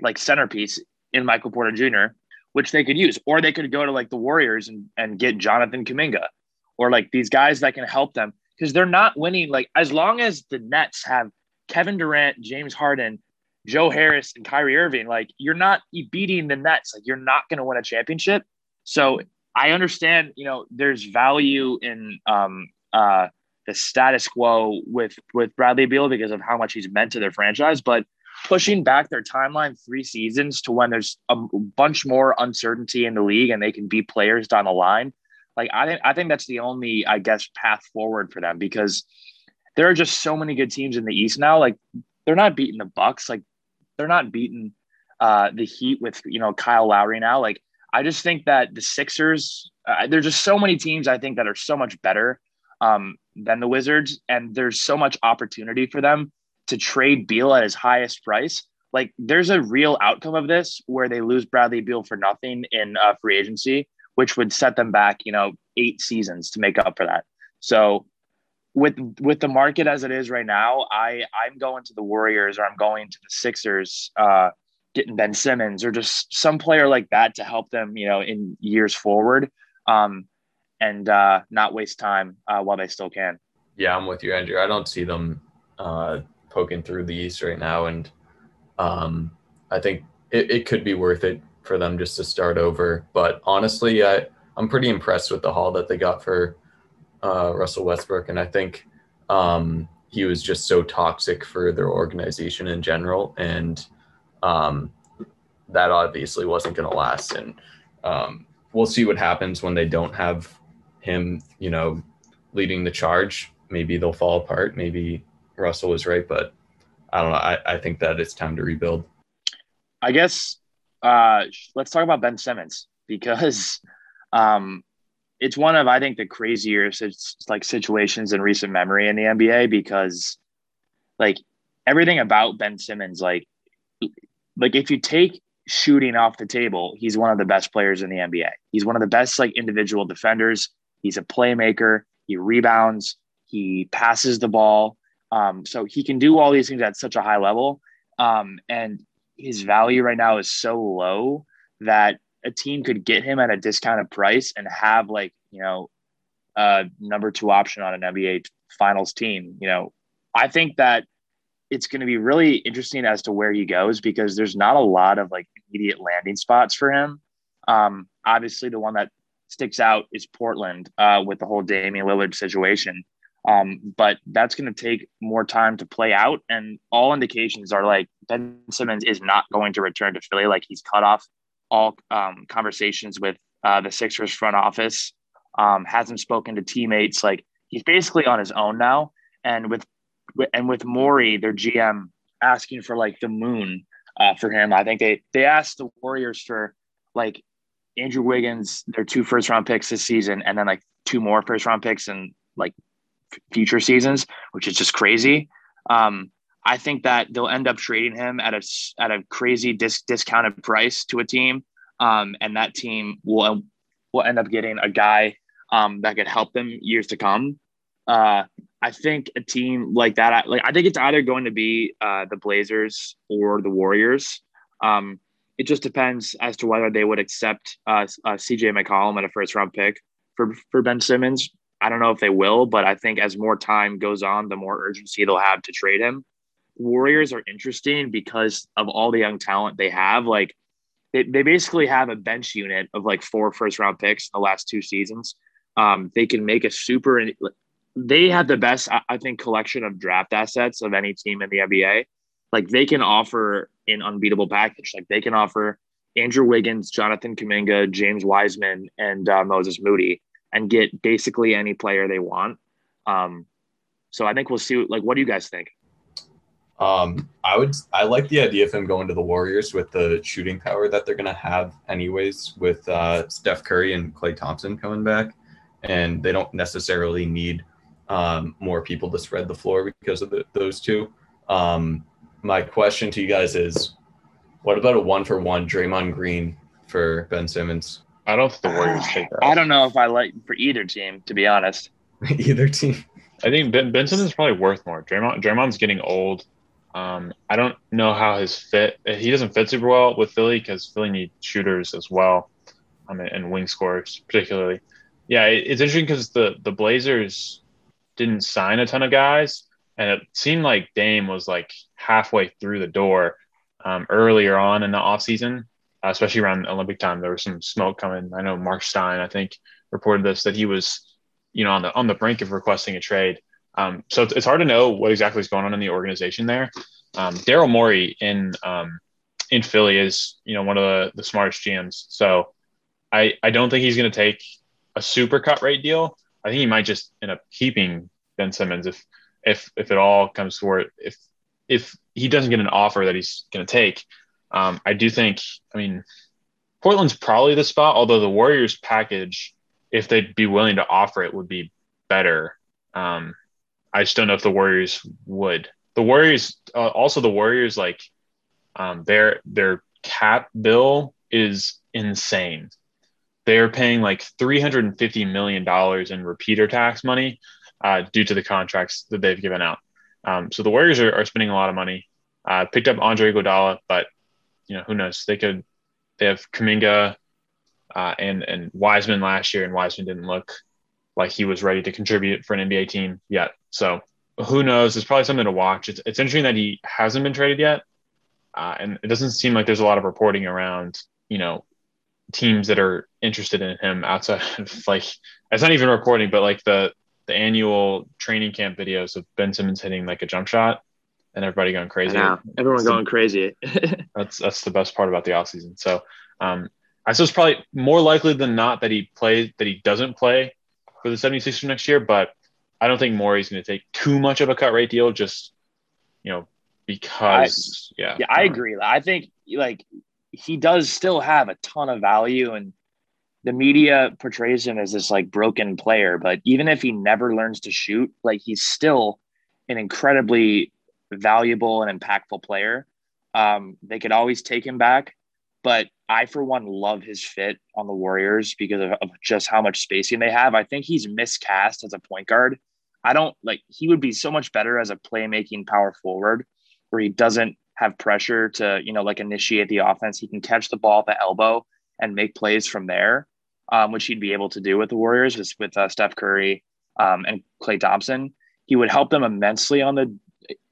like centerpiece in Michael Porter Jr., which they could use, or they could go to like the Warriors and, and get Jonathan Kuminga, or like these guys that can help them because they're not winning. Like as long as the Nets have Kevin Durant, James Harden, Joe Harris, and Kyrie Irving, like you're not beating the Nets. Like you're not going to win a championship. So I understand, you know, there's value in um, uh, the status quo with with Bradley Beal because of how much he's meant to their franchise, but pushing back their timeline three seasons to when there's a bunch more uncertainty in the league and they can beat players down the line. Like I think I think that's the only I guess path forward for them because there are just so many good teams in the East now. Like they're not beating the Bucks. Like they're not beating uh, the Heat with you know Kyle Lowry now. Like I just think that the Sixers. Uh, there's just so many teams I think that are so much better um, than the Wizards, and there's so much opportunity for them to trade Beal at his highest price. Like there's a real outcome of this where they lose Bradley Beal for nothing in uh, free agency, which would set them back, you know, eight seasons to make up for that. So with with the market as it is right now, I I'm going to the Warriors or I'm going to the Sixers, uh, getting Ben Simmons or just some player like that to help them, you know, in years forward, um, and uh, not waste time uh, while they still can. Yeah, I'm with you, Andrew. I don't see them uh, poking through the East right now, and um, I think it, it could be worth it for them just to start over. But honestly, I I'm pretty impressed with the haul that they got for uh, Russell Westbrook, and I think um, he was just so toxic for their organization in general, and um, that obviously wasn't going to last. And um, we'll see what happens when they don't have him, you know, leading the charge. Maybe they'll fall apart. Maybe Russell was right, but I don't know. I, I think that it's time to rebuild. I guess uh, let's talk about Ben Simmons (laughs) because um, it's one of I think the crazier like situations in recent memory in the NBA because like everything about Ben Simmons like like if you take shooting off the table, he's one of the best players in the NBA. He's one of the best like individual defenders. He's a playmaker. He rebounds. He passes the ball. Um, so he can do all these things at such a high level. Um, and his value right now is so low that a team could get him at a discounted price and have like you know a number two option on an NBA Finals team. You know, I think that it's going to be really interesting as to where he goes because there's not a lot of like immediate landing spots for him. Um, obviously, the one that sticks out is Portland uh, with the whole Damian Lillard situation. Um, but that's going to take more time to play out. And all indications are like Ben Simmons is not going to return to Philly. Like he's cut off all um, conversations with uh, the Sixers front office, um, hasn't spoken to teammates. Like he's basically on his own now. And with and with Morey, their GM, asking for like the moon uh, for him, I think they they asked the Warriors for like Andrew Wiggins, their two first round picks this season, and then like two more first round picks in like future seasons, which is just crazy. Um, I think that they'll end up trading him at a at a crazy dis- discounted price to a team, um, and that team will will end up getting a guy um, that could help them years to come. Uh, I think a team like that, like I think it's either going to be uh, the Blazers or the Warriors. Um, it just depends as to whether they would accept uh, uh, CJ McCollum at a first round pick for for Ben Simmons. I don't know if they will, but I think as more time goes on, the more urgency they'll have to trade him. Warriors are interesting because of all the young talent they have. Like they, they basically have a bench unit of like four first round picks the last two seasons. Um, they can make a super. They have the best, I think, collection of draft assets of any team in the NBA. Like they can offer an unbeatable package. Like they can offer Andrew Wiggins, Jonathan Kuminga, James Wiseman, and uh, Moses Moody, and get basically any player they want. Um, so I think we'll see. Like, what do you guys think? Um, I would I like the idea of him going to the Warriors with the shooting power that they're gonna have anyways with uh, Steph Curry and Klay Thompson coming back, and they don't necessarily need um, more people to spread the floor because of the, those two. Um, my question to you guys is, what about a one for one Draymond Green for Ben Simmons? I don't think the Warriors take that. I don't know if I like for either team, to be honest. (laughs) either team. I think Ben, ben Simmons is probably worth more. Draymond Draymond's getting old. Um, I don't know how his fit. He doesn't fit super well with Philly because Philly needs shooters as well, um, and wing scorers particularly. Yeah, it's interesting because the the Blazers didn't sign a ton of guys, and it seemed like Dame was like halfway through the door um, earlier on in the offseason, uh, especially around Olympic time. There was some smoke coming. I know Marc Stein, I think, reported this that he was, you know, on the on the brink of requesting a trade. Um, so it's, it's, hard to know what exactly is going on in the organization there. Um, Daryl Morey in um, in Philly is, you know, one of the, the smartest GMs. So I I don't think he's going to take a super cut rate deal. I think he might just end up keeping Ben Simmons if if if it all comes for it. If if he doesn't get an offer that he's going to take, um, I do think. I mean, Portland's probably the spot. Although the Warriors package, if they'd be willing to offer it, would be better. Um, I just don't know if the Warriors would. The Warriors, uh, also the Warriors, like um, their their cap bill is insane. They're paying like three hundred and fifty million dollars in repeater tax money uh, due to the contracts that they've given out. Um, so the Warriors are, are, spending a lot of money. Uh, picked up Andre Iguodala, but you know who knows? They could. They have Kuminga uh, and and Wiseman last year, and Wiseman didn't look like he was ready to contribute for an NBA team yet. So who knows? It's probably something to watch. It's, it's interesting that he hasn't been traded yet. Uh, and it doesn't seem like there's a lot of reporting around, you know, teams that are interested in him outside of like, it's not even reporting, but like the, the annual training camp videos of Ben Simmons hitting like a jump shot and everybody going crazy. Everyone going crazy. (laughs) that's, that's the best part about the off season. So, um, I suppose probably more likely than not that he plays, that he doesn't play for the 76ers next year, but I don't think Morey's going to take too much of a cut rate deal just, you know, because I, yeah. Yeah, I agree. I think like he does still have a ton of value and the media portrays him as this like broken player, but even if he never learns to shoot, like he's still an incredibly valuable and impactful player. Um, they could always take him back, but I, for one, love his fit on the Warriors because of, of, just how much spacing they have. I think he's miscast as a point guard. I don't like, he would be so much better as a playmaking power forward where he doesn't have pressure to, you know, like initiate the offense. He can catch the ball at the elbow and make plays from there, um, which he'd be able to do with the Warriors with, with uh, Steph Curry um, and Klay Thompson. He would help them immensely on the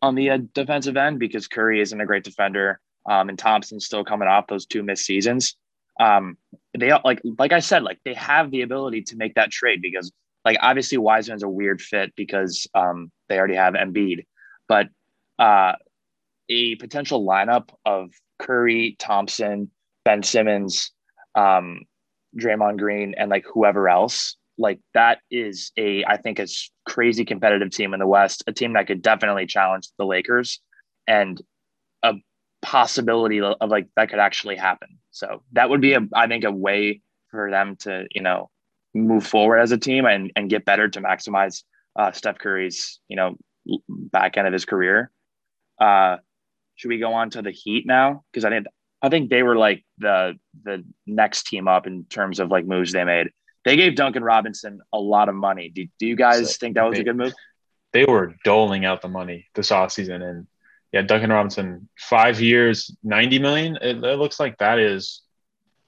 on the uh, defensive end because Curry isn't a great defender um, and Thompson's still coming off those two missed seasons. Um, they like like I said, like they have the ability to make that trade because like obviously Wiseman's a weird fit because um, they already have Embiid, but uh, a potential lineup of Curry, Thompson, Ben Simmons, um, Draymond Green, and like whoever else, like that is a I think a crazy competitive team in the West, a team that could definitely challenge the Lakers, and a possibility of, like that could actually happen. So that would be a I think a way for them to you know move forward as a team and and get better to maximize uh, Steph Curry's you know back end of his career. Uh, should we go on to the Heat now? Because I think I think they were like the the next team up in terms of like moves they made. They gave Duncan Robinson a lot of money. Do, do you guys so think that was they, a good move? They were doling out the money this offseason and yeah, Duncan Robinson, five years, 90 million. It, it looks like that is,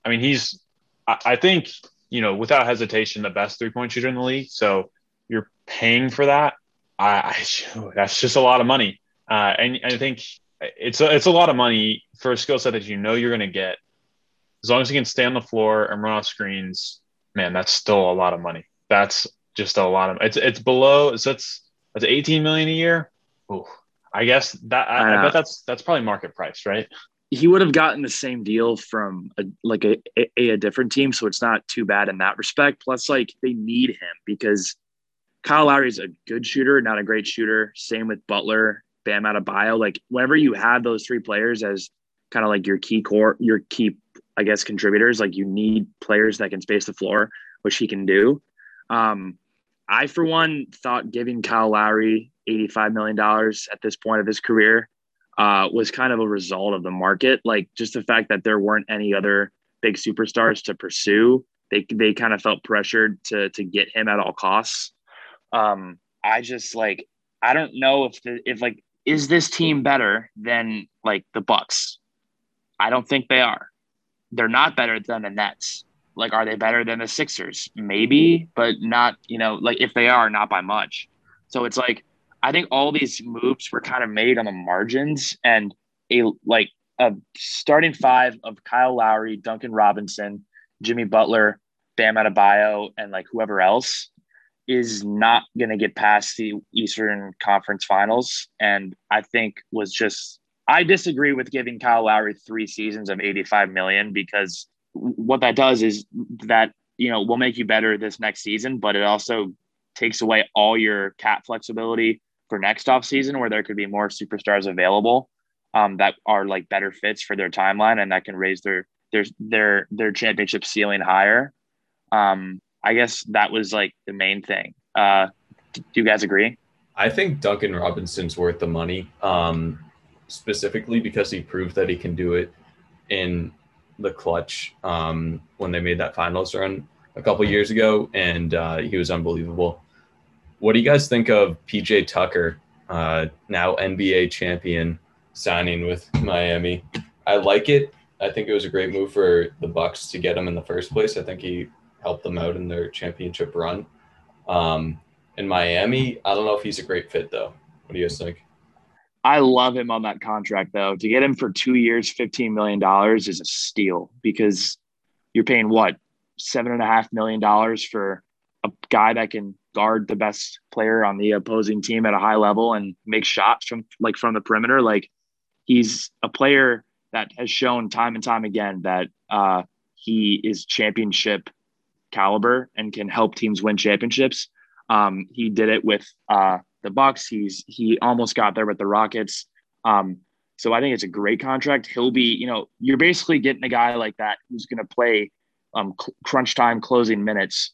I mean, he's, I, I think, you know, without hesitation, the best three point shooter in the league. So you're paying for that. I, I (laughs) that's just a lot of money. Uh, and I think it's a, it's a lot of money for a skill set that you know you're going to get. As long as you can stay on the floor and run off screens, man, that's still a lot of money. That's just a lot of it's it's below so it's that's 18 million a year. Ooh, I guess that I, I bet that's that's probably market price, right? He would have gotten the same deal from a, like a, a, a different team, so it's not too bad in that respect. Plus, like they need him because Kyle Lowry is a good shooter, not a great shooter. Same with Butler, Bam Adebayo. Like whenever you have those three players as kind of like your key core, your key, I guess, contributors, like you need players that can space the floor, which he can do. Um, I, for one, thought giving Kyle Lowry $85 million at this point of his career uh, was kind of a result of the market. Like just the fact that there weren't any other big superstars to pursue, they, they kind of felt pressured to, to get him at all costs. Um, I just like, I don't know if the, if like, is this team better than like the Bucks? I don't think they are. They're not better than the Nets. like, are they better than the Sixers? Maybe, but not, you know, like if they are, not by much. So it's like, I think all these moves were kind of made on the margins and a like a starting five of Kyle Lowry, Duncan Robinson, Jimmy Butler, Bam Adebayo, and like whoever else is not going to get past the Eastern Conference Finals. And I think was just, I disagree with giving Kyle Lowry three seasons of 85 million because what that does is that, you know, will make you better this next season, but it also takes away all your cap flexibility for next off season where there could be more superstars available um, that are like better fits for their timeline and that can raise their their their their championship ceiling higher. Um, I guess that was like the main thing. Uh, do you guys agree? I think Duncan Robinson's worth the money, um, specifically because he proved that he can do it in the clutch um, when they made that finals run a couple years ago, and uh, he was unbelievable. What do you guys think of PJ Tucker, uh, now NBA champion, signing with Miami? I like it. I think it was a great move for the Bucks to get him in the first place. I think he help them out in their championship run. Um, in Miami, I don't know if he's a great fit though. What do you guys think? I love him on that contract though. To get him for two years, fifteen million dollars is a steal because you're paying what seven and a half million dollars for a guy that can guard the best player on the opposing team at a high level and make shots from like from the perimeter. Like he's a player that has shown time and time again that uh, he is championship caliber and can help teams win championships. Um, he did it with uh, the Bucks. He's he almost got there with the Rockets. Um, so I think it's a great contract. He'll be, you know, you're basically getting a guy like that who's going to play um, crunch time closing minutes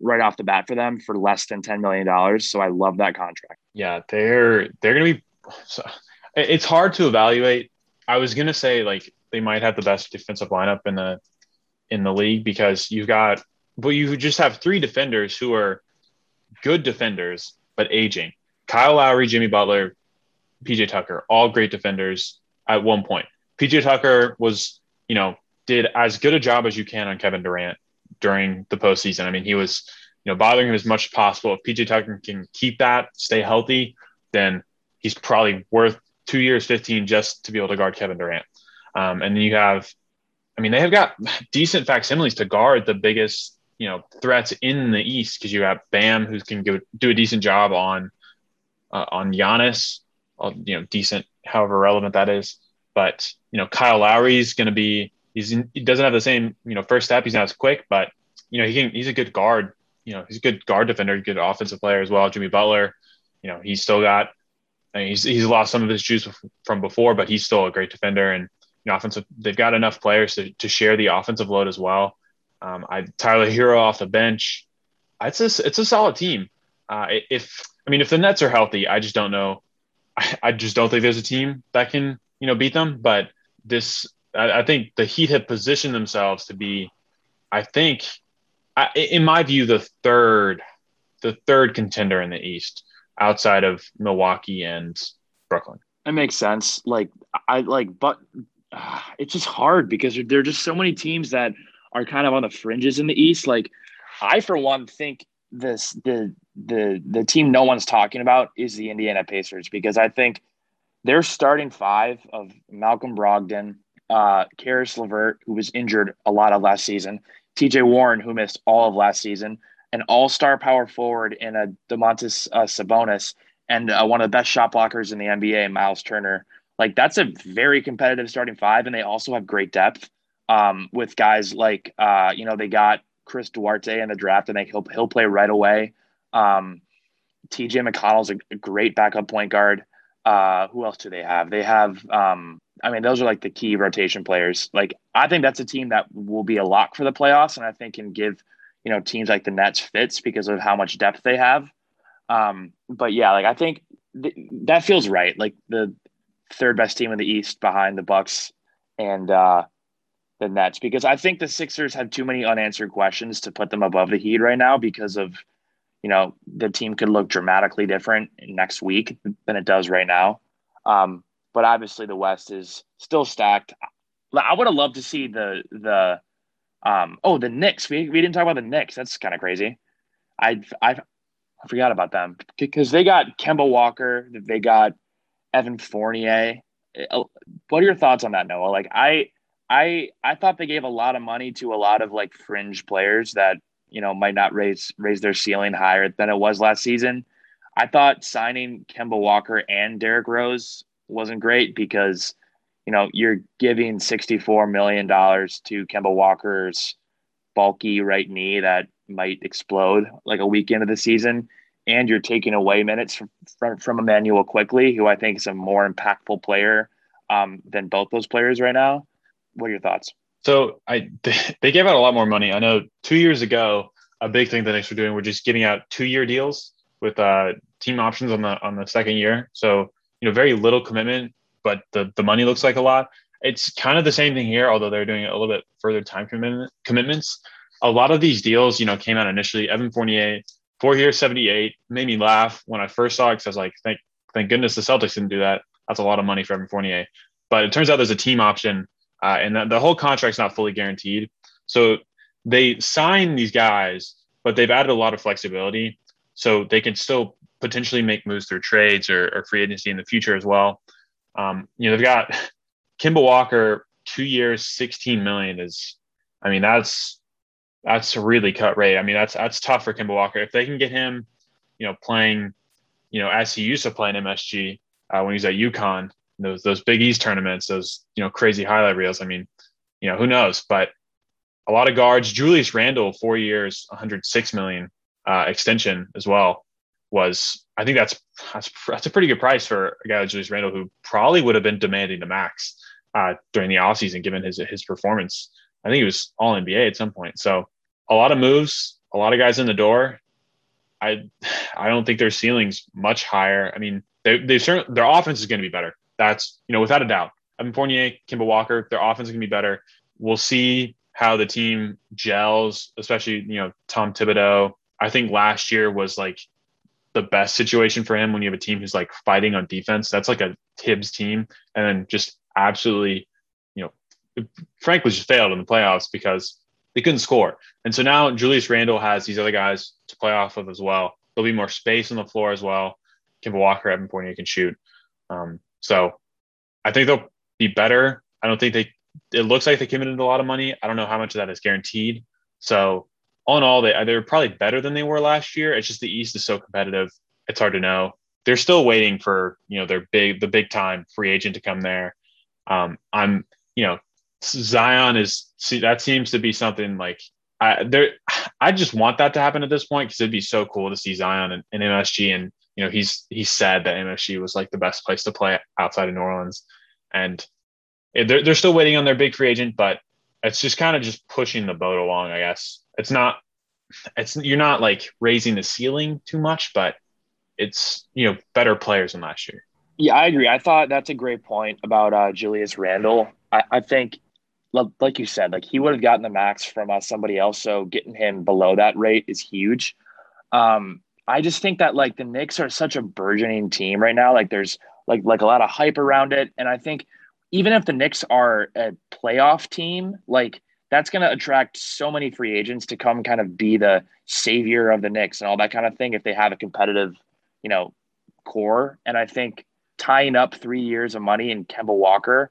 right off the bat for them for less than ten million dollars. So I love that contract. Yeah, they're they're going to be. So, it's hard to evaluate. I was going to say like they might have the best defensive lineup in the in the league because you've got but you just have three defenders who are good defenders but aging. Kyle Lowry, Jimmy Butler, PJ Tucker, all great defenders at one point. PJ Tucker was, you know, did as good a job as you can on Kevin Durant during the postseason. I mean, he was, you know, bothering him as much as possible. If PJ Tucker can keep that, stay healthy, then he's probably worth two years, 15 just to be able to guard Kevin Durant. Um, and then you have, I mean, they have got (laughs) decent facsimiles to guard the biggest you know threats in the East because you have Bam who can go, do a decent job on uh, on Giannis, uh, you know, decent, however relevant that is. But you know, Kyle Lowry's going to be he's in, he doesn't have the same you know first step. He's not as quick, but you know he can he's a good guard. You know, he's a good guard defender, good offensive player as well. Jimmy Butler, you know, he's still got. I mean, he's he's lost some of his juice from before, but he's still a great defender and you know, offensive. They've got enough players to to share the offensive load as well. Um, I Tyler Herro off the bench. It's a it's a solid team. Uh, if I mean if the Nets are healthy, I just don't know. (laughs) I, I, just don't think there's a team that can you know beat them. But this, I, I think the Heat have positioned themselves to be, I think, I, in my view, the third the third contender in the East outside of Milwaukee and Brooklyn. It makes sense. Like I like, but uh, it's just hard because there are just so many teams that are kind of on the fringes in the East. Like I, for one, think this the the the team no one's talking about is the Indiana Pacers because I think their starting five of Malcolm Brogdon, uh, Caris LeVert, who was injured a lot of last season, T.J. Warren, who missed all of last season, an all-star power forward in a Domantas uh, Sabonis, and uh, one of the best shot blockers in the NBA, Miles Turner. Like that's a very competitive starting five, and they also have great depth um, with guys like uh, you know they got Chris Duarte in the draft, and they he'll he'll play right away. Um, TJ McConnell's a, a great backup point guard. Uh, who else do they have? They have, um, I mean, those are like the key rotation players. Like, I think that's a team that will be a lock for the playoffs, and I think can give, you know, teams like the Nets fits because of how much depth they have. Um, but yeah, like I think th- that feels right. Like the third best team in the East behind the Bucks and uh, the Nets because I think the Sixers have too many unanswered questions to put them above the Heat right now because of, you know, the team could look dramatically different next week than it does right now. Um, but obviously the West is still stacked. I would have loved to see the the Um, oh, the Knicks. We, we didn't talk about the Knicks. That's kind of crazy. I I I forgot about them because they got Kemba Walker. They got Evan Fournier. Uh, what are your thoughts on that, Noah? Like I I I thought they gave a lot of money to a lot of like fringe players that you know might not raise raise their ceiling higher than it was last season. I thought signing Kemba Walker and Derrick Rose wasn't great because you know you're giving sixty four million dollars to Kemba Walker's bulky right knee that might explode like a week into the season, and you're taking away minutes from from, from Immanuel Quickley, who I think is a more impactful player um, than both those players right now. What are your thoughts? So I (laughs) they gave out a lot more money. I know two years ago, a big thing the Knicks were doing were just giving out two year deals with uh, team options on the on the second year. So you know, very little commitment, but the the money looks like a lot. It's kind of the same thing here, although they're doing a little bit further time commitment commitments. A lot of these deals, you know, came out initially. Evan Fournier, four years, 78, made me laugh when I first saw it because I was like, thank thank goodness the Celtics didn't do that. That's a lot of money for Evan Fournier. But it turns out there's a team option uh, and the, whole contract's not fully guaranteed. So they sign these guys, but they've added a lot of flexibility, so they can still potentially make moves through trades or, or free agency in the future as well. Um, you know, they've got (laughs) Kemba Walker, two years, 16 million is, I mean, that's that's a really cut rate. I mean, that's that's tough for Kemba Walker. If they can get him, you know, playing, you know, as he used to play in MSG uh, when he was at UConn, those those Big East tournaments, those you know crazy highlight reels. I mean, you know who knows, but a lot of guards. Julius Randle, four years, 106 million uh, extension as well. Was I think that's that's that's a pretty good price for a guy like Julius Randle who probably would have been demanding the max uh, during the offseason given his his performance. I think he was all NBA at some point. So a lot of moves, a lot of guys in the door. I (sighs) I don't think their ceiling's much higher. I mean, they they certainly their offense is going to be better. That's, you know, without a doubt. Evan Fournier, Kemba Walker, their offense to be better. We'll see how the team gels, especially, you know, Tom Thibodeau. I think last year was like the best situation for him when you have a team who's like fighting on defense. That's like a Thibs team. And then just absolutely, you know, frankly just failed in the playoffs because they couldn't score. And so now Julius Randle has these other guys to play off of as well. There'll be more space on the floor as well. Kemba Walker, Evan Fournier can shoot. Um, so I think they'll be better. I don't think they, it looks like they committed a lot of money. I don't know how much of that is guaranteed. So all in all, they, they're probably better than they were last year. It's just the East is so competitive. It's hard to know. They're still waiting for, you know, their big, the big time free agent to come there. Um, I'm, you know, Zion is, see, that seems to be something like I there, I just want that to happen at this point because it'd be so cool to see Zion and, and MSG and you know, he's he said that MSG was like the best place to play outside of New Orleans, and they're they're still waiting on their big free agent, but it's just kind of just pushing the boat along. I guess it's not it's you're not like raising the ceiling too much, but it's you know better players than last year. Yeah, I agree. I thought that's a great point about uh, Julius Randle. I, I think, like you said, like he would have gotten the max from uh, somebody else. So getting him below that rate is huge. Um, I just think that like the Knicks are such a burgeoning team right now. Like there's like like a lot of hype around it, and I think even if the Knicks are a playoff team, like that's going to attract so many free agents to come kind of be the savior of the Knicks and all that kind of thing if they have a competitive, you know, core. And I think tying up three years of money in Kemba Walker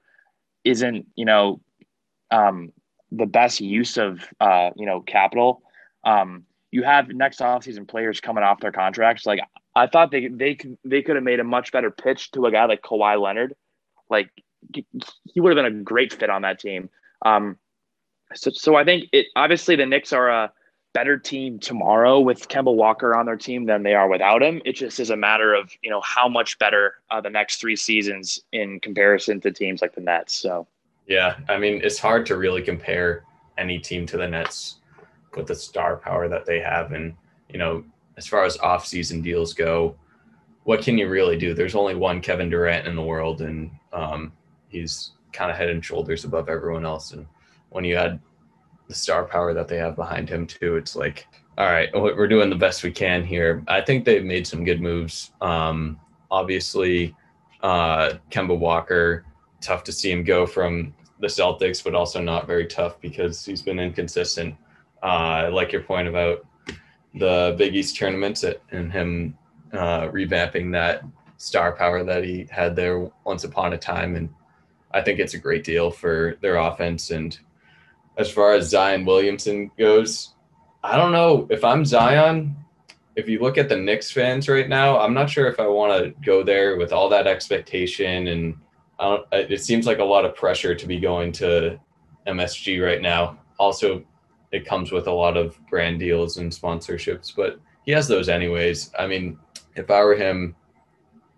isn't, you know, um, the best use of, uh, you know, capital. Um, you have next offseason players coming off their contracts. Like I thought they they they could have made a much better pitch to a guy like Kawhi Leonard. Like he would have been a great fit on that team. Um, so so I think it obviously the Knicks are a better team tomorrow with Kemba Walker on their team than they are without him. It just is a matter of you know how much better uh, the next three seasons in comparison to teams like the Nets. So yeah, I mean it's hard to really compare any team to the Nets with the star power that they have. And, you know, as far as off-season deals go, what can you really do? There's only one Kevin Durant in the world, and um, he's kind of head and shoulders above everyone else. And when you add the star power that they have behind him too, it's like, all right, we're doing the best we can here. I think they've made some good moves. Um, obviously, uh, Kemba Walker, tough to see him go from the Celtics, but also not very tough because he's been inconsistent. Uh, I like your point about the Big East tournaments and him uh, revamping that star power that he had there once upon a time. And I think it's a great deal for their offense. And as far as Zion Williamson goes, I don't know if I'm Zion. If you look at the Knicks fans right now, I'm not sure if I want to go there with all that expectation. And it seems like a lot of pressure to be going to MSG right now. Also, it comes with a lot of brand deals and sponsorships, but he has those anyways. I mean, if I were him,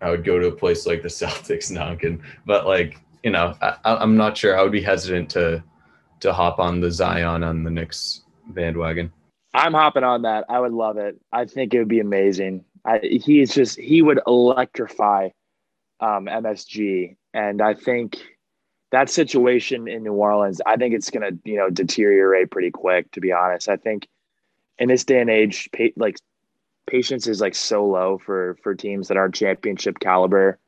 I would go to a place like the (laughs) Celtics, Duncan. But like, you know, I, I'm not sure. I would be hesitant to to hop on the Zion on the Knicks bandwagon. I'm hopping on that. I would love it. I think it would be amazing. I, he's just he would electrify um, MSG, and I think that situation in New Orleans, I think it's going to you know deteriorate pretty quick. To be honest, I think in this day and age, like patience is like so low for for teams that aren't championship caliber.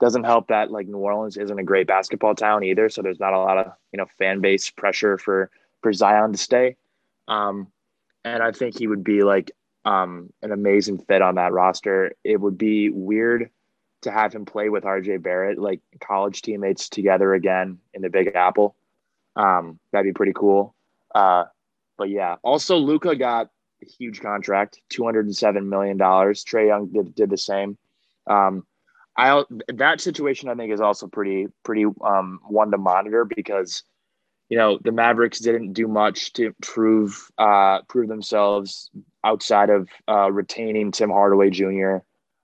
Doesn't help that like New Orleans isn't a great basketball town either, so there's not a lot of you know fan base pressure for for Zion to stay. Um, and I think he would be like um, an amazing fit on that roster. It would be weird to have him play with RJ Barrett, like college teammates together again in the Big Apple. Um, that'd be pretty cool. Uh, but yeah, also Luka got a huge contract, two hundred and seven million dollars. Trae Young did, did the same. Um, I that situation I think is also pretty pretty um, one to monitor because you know the Mavericks didn't do much to prove uh, prove themselves outside of uh, retaining Tim Hardaway Jr.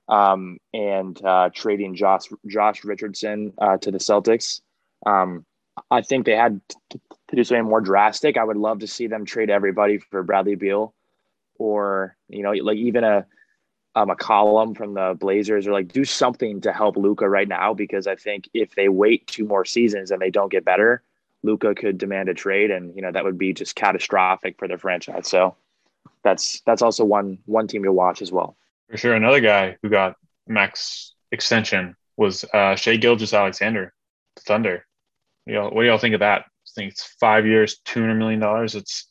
Um, and uh, trading Josh Josh Richardson uh, to the Celtics. Um, I think they had to do something more drastic. I would love to see them trade everybody for Bradley Beal or you know like even a um, a McCollum from the Blazers or like do something to help Luka right now because I think if they wait two more seasons and they don't get better, Luka could demand a trade and you know that would be just catastrophic for their franchise. So that's that's also one one team to watch as well. For sure, another guy who got max extension was uh, Shai Gilgeous-Alexander, Thunder. You know, what do y'all think of that? I think it's five years, two hundred million dollars. It's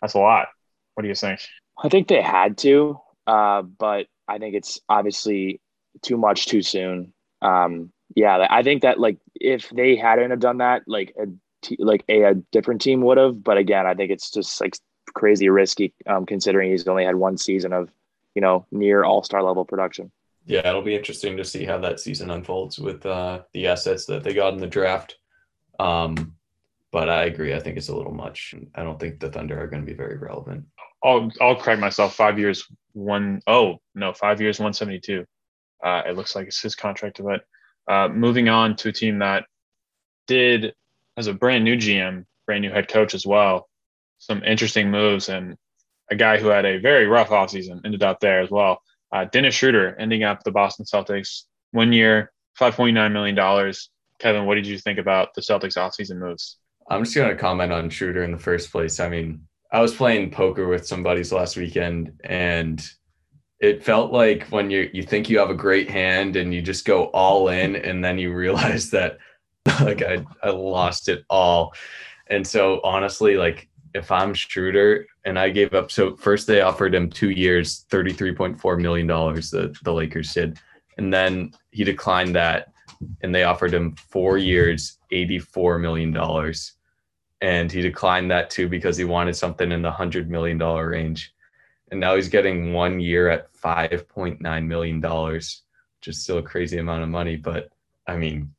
that's a lot. What do you think? I think they had to, uh, but I think it's obviously too much too soon. Um, yeah, I think that like if they hadn't have done that, like a t- like a, a different team would have. But again, I think it's just like crazy risky um, considering he's only had one season of you know near all star level production. Yeah, it'll be interesting to see how that season unfolds with uh, the assets that they got in the draft. Um, but I agree. I think it's a little much. I don't think the Thunder are going to be very relevant. I'll I'll correct myself. Five years, one oh no, five years, one seventy two. Uh, it looks like it's his contract. But uh, moving on to a team that did as a brand new GM, brand new head coach as well. Some interesting moves and a guy who had a very rough offseason ended up there as well. Uh, Dennis Schroeder ending up the Boston Celtics one year, five point nine million dollars. Kevin, what did you think about the Celtics offseason moves? I'm just going to comment on Schroeder in the first place. I mean, I was playing poker with some buddies last weekend, and it felt like when you you think you have a great hand and you just go all in, and then you realize (laughs) that like I I lost it all. And so honestly, like if I'm Schroeder and I gave up, so first they offered him two years, $33.4 million, the, the Lakers did. And then he declined that and they offered him four years, $84 million and he declined that too because he wanted something in the hundred million dollar range. And now he's getting one year at five point nine million dollars, which is still a crazy amount of money. But I mean,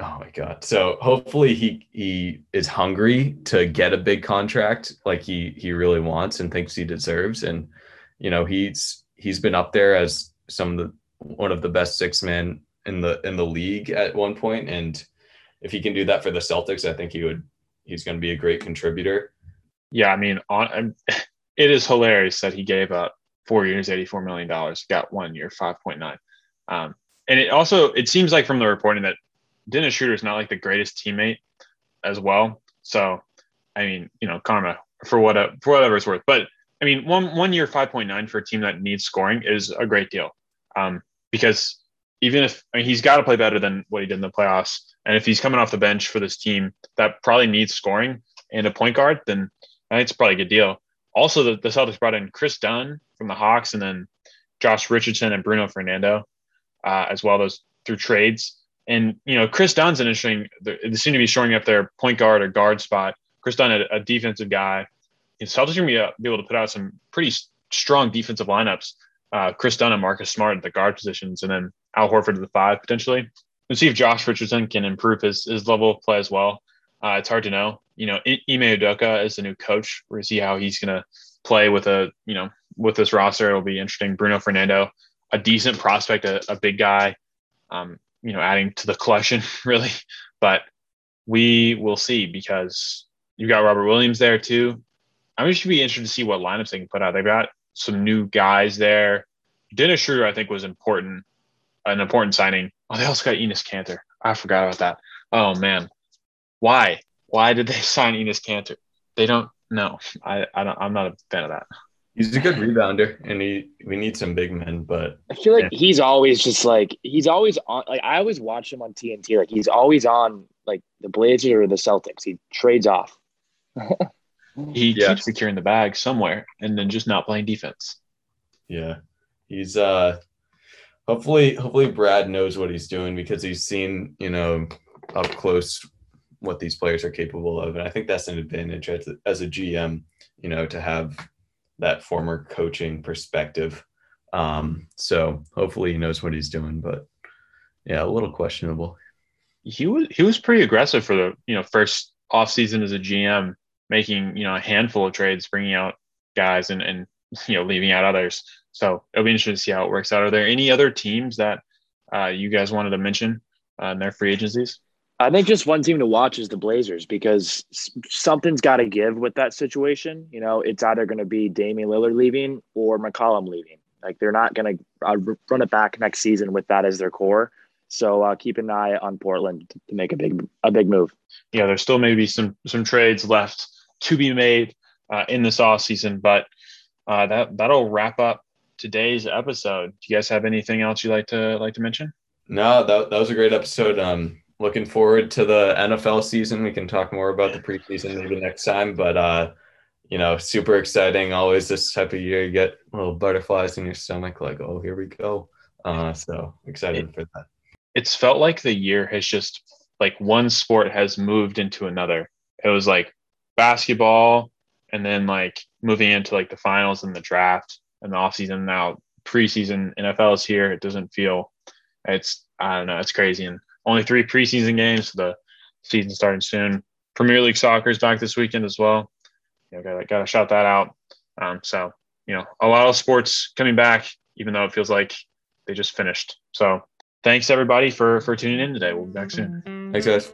oh my god! So hopefully he he is hungry to get a big contract like he he really wants and thinks he deserves. And you know he's he's been up there as some of the one of the best six men in the in the league at one point, and if he can do that for the Celtics, I think he would he's going to be a great contributor. Yeah, I mean, on (laughs) it is hilarious that he gave up four years, eighty-four million dollars, got one year, five point nine. Um, and it also it seems like from the reporting that Dennis Schroeder is not like the greatest teammate as well. So, I mean, you know, karma for what for whatever it's worth. But I mean, one one year, five point nine for a team that needs scoring is a great deal, um, because even if I mean, he's got to play better than what he did in the playoffs, and if he's coming off the bench for this team that probably needs scoring and a point guard, then I think it's probably a good deal. Also, the, the Celtics brought in Kris Dunn from the Hawks, and then Josh Richardson and Bruno Fernando uh, as well. Those through trades, and you know Kris Dunn's an interesting. They seem to be showing up their point guard or guard spot. Kris Dunn, a, a defensive guy. The Celtics are going to be, able to put out some pretty strong defensive lineups. Uh, Kris Dunn and Marcus Smart at the guard positions, and then Al Horford at the five potentially. We'll see if Josh Richardson can improve his his level of play as well. Uh, it's hard to know. You know, Ime Udoka is the new coach. We're gonna see how he's gonna play with a you know with this roster. It'll be interesting. Bruno Fernando, a decent prospect, a, a big guy. Um, you know, adding to the collection (laughs) really, but we will see because you've got Robert Williams there too. I'm just be interested to see what lineups they can put out. They've got some new guys there. Dennis Schroeder, I think, was important, an important signing. Oh, they also got Enes Kanter. I forgot about that. Oh man, why? Why did they (laughs) sign Enes Kanter? They don't know. I, I don't, I'm not a fan of that. He's a good (sighs) rebounder, and he we need some big men. But I feel like yeah. he's always just like he's always on. Like I always watch him on TNT. Like he's always on like the Blazers or the Celtics. He trades off. (laughs) he yeah. keeps securing the bag somewhere, and then just not playing defense. Yeah, he's uh. Hopefully, hopefully Brad knows what he's doing because he's seen you know up close what these players are capable of, and I think that's an advantage as a, as a GM. You know, to have that former coaching perspective. Um, so hopefully he knows what he's doing, but yeah, a little questionable. He was he was pretty aggressive for the you know first off season as a GM, making you know a handful of trades, bringing out guys and and you know leaving out others. So it'll be interesting to see how it works out. Are there any other teams that uh, you guys wanted to mention uh, in their free agencies? I think just one team to watch is the Blazers because something's got to give with that situation. You know, it's either going to be Damian Lillard leaving or McCollum leaving. Like they're not going to uh, run it back next season with that as their core. So uh, keep an eye on Portland to make a big a big move. Yeah, there's still maybe some some trades left to be made uh, in this off season, but uh, that that'll wrap up today's episode. Do you guys have anything else you'd like to like to mention? No, that, that was a great episode. Um, looking forward to the NFL season. We can talk more about the preseason maybe next time, but uh, you know, super exciting. Always this type of year, you get little butterflies in your stomach, like, oh, here we go. Uh, so excited it, for that. It's felt like the year has just like one sport has moved into another. It was like basketball, and then like moving into like the finals and the draft and the offseason. Now preseason NFL is here. It doesn't feel it's I don't know, it's crazy. And only three preseason games. The season starting soon. Premier League soccer is back this weekend as well. You know, gotta gotta shout that out. Um, so you know, a lot of sports coming back, even though it feels like they just finished. So thanks everybody for for tuning in today. We'll be back soon. Thanks guys.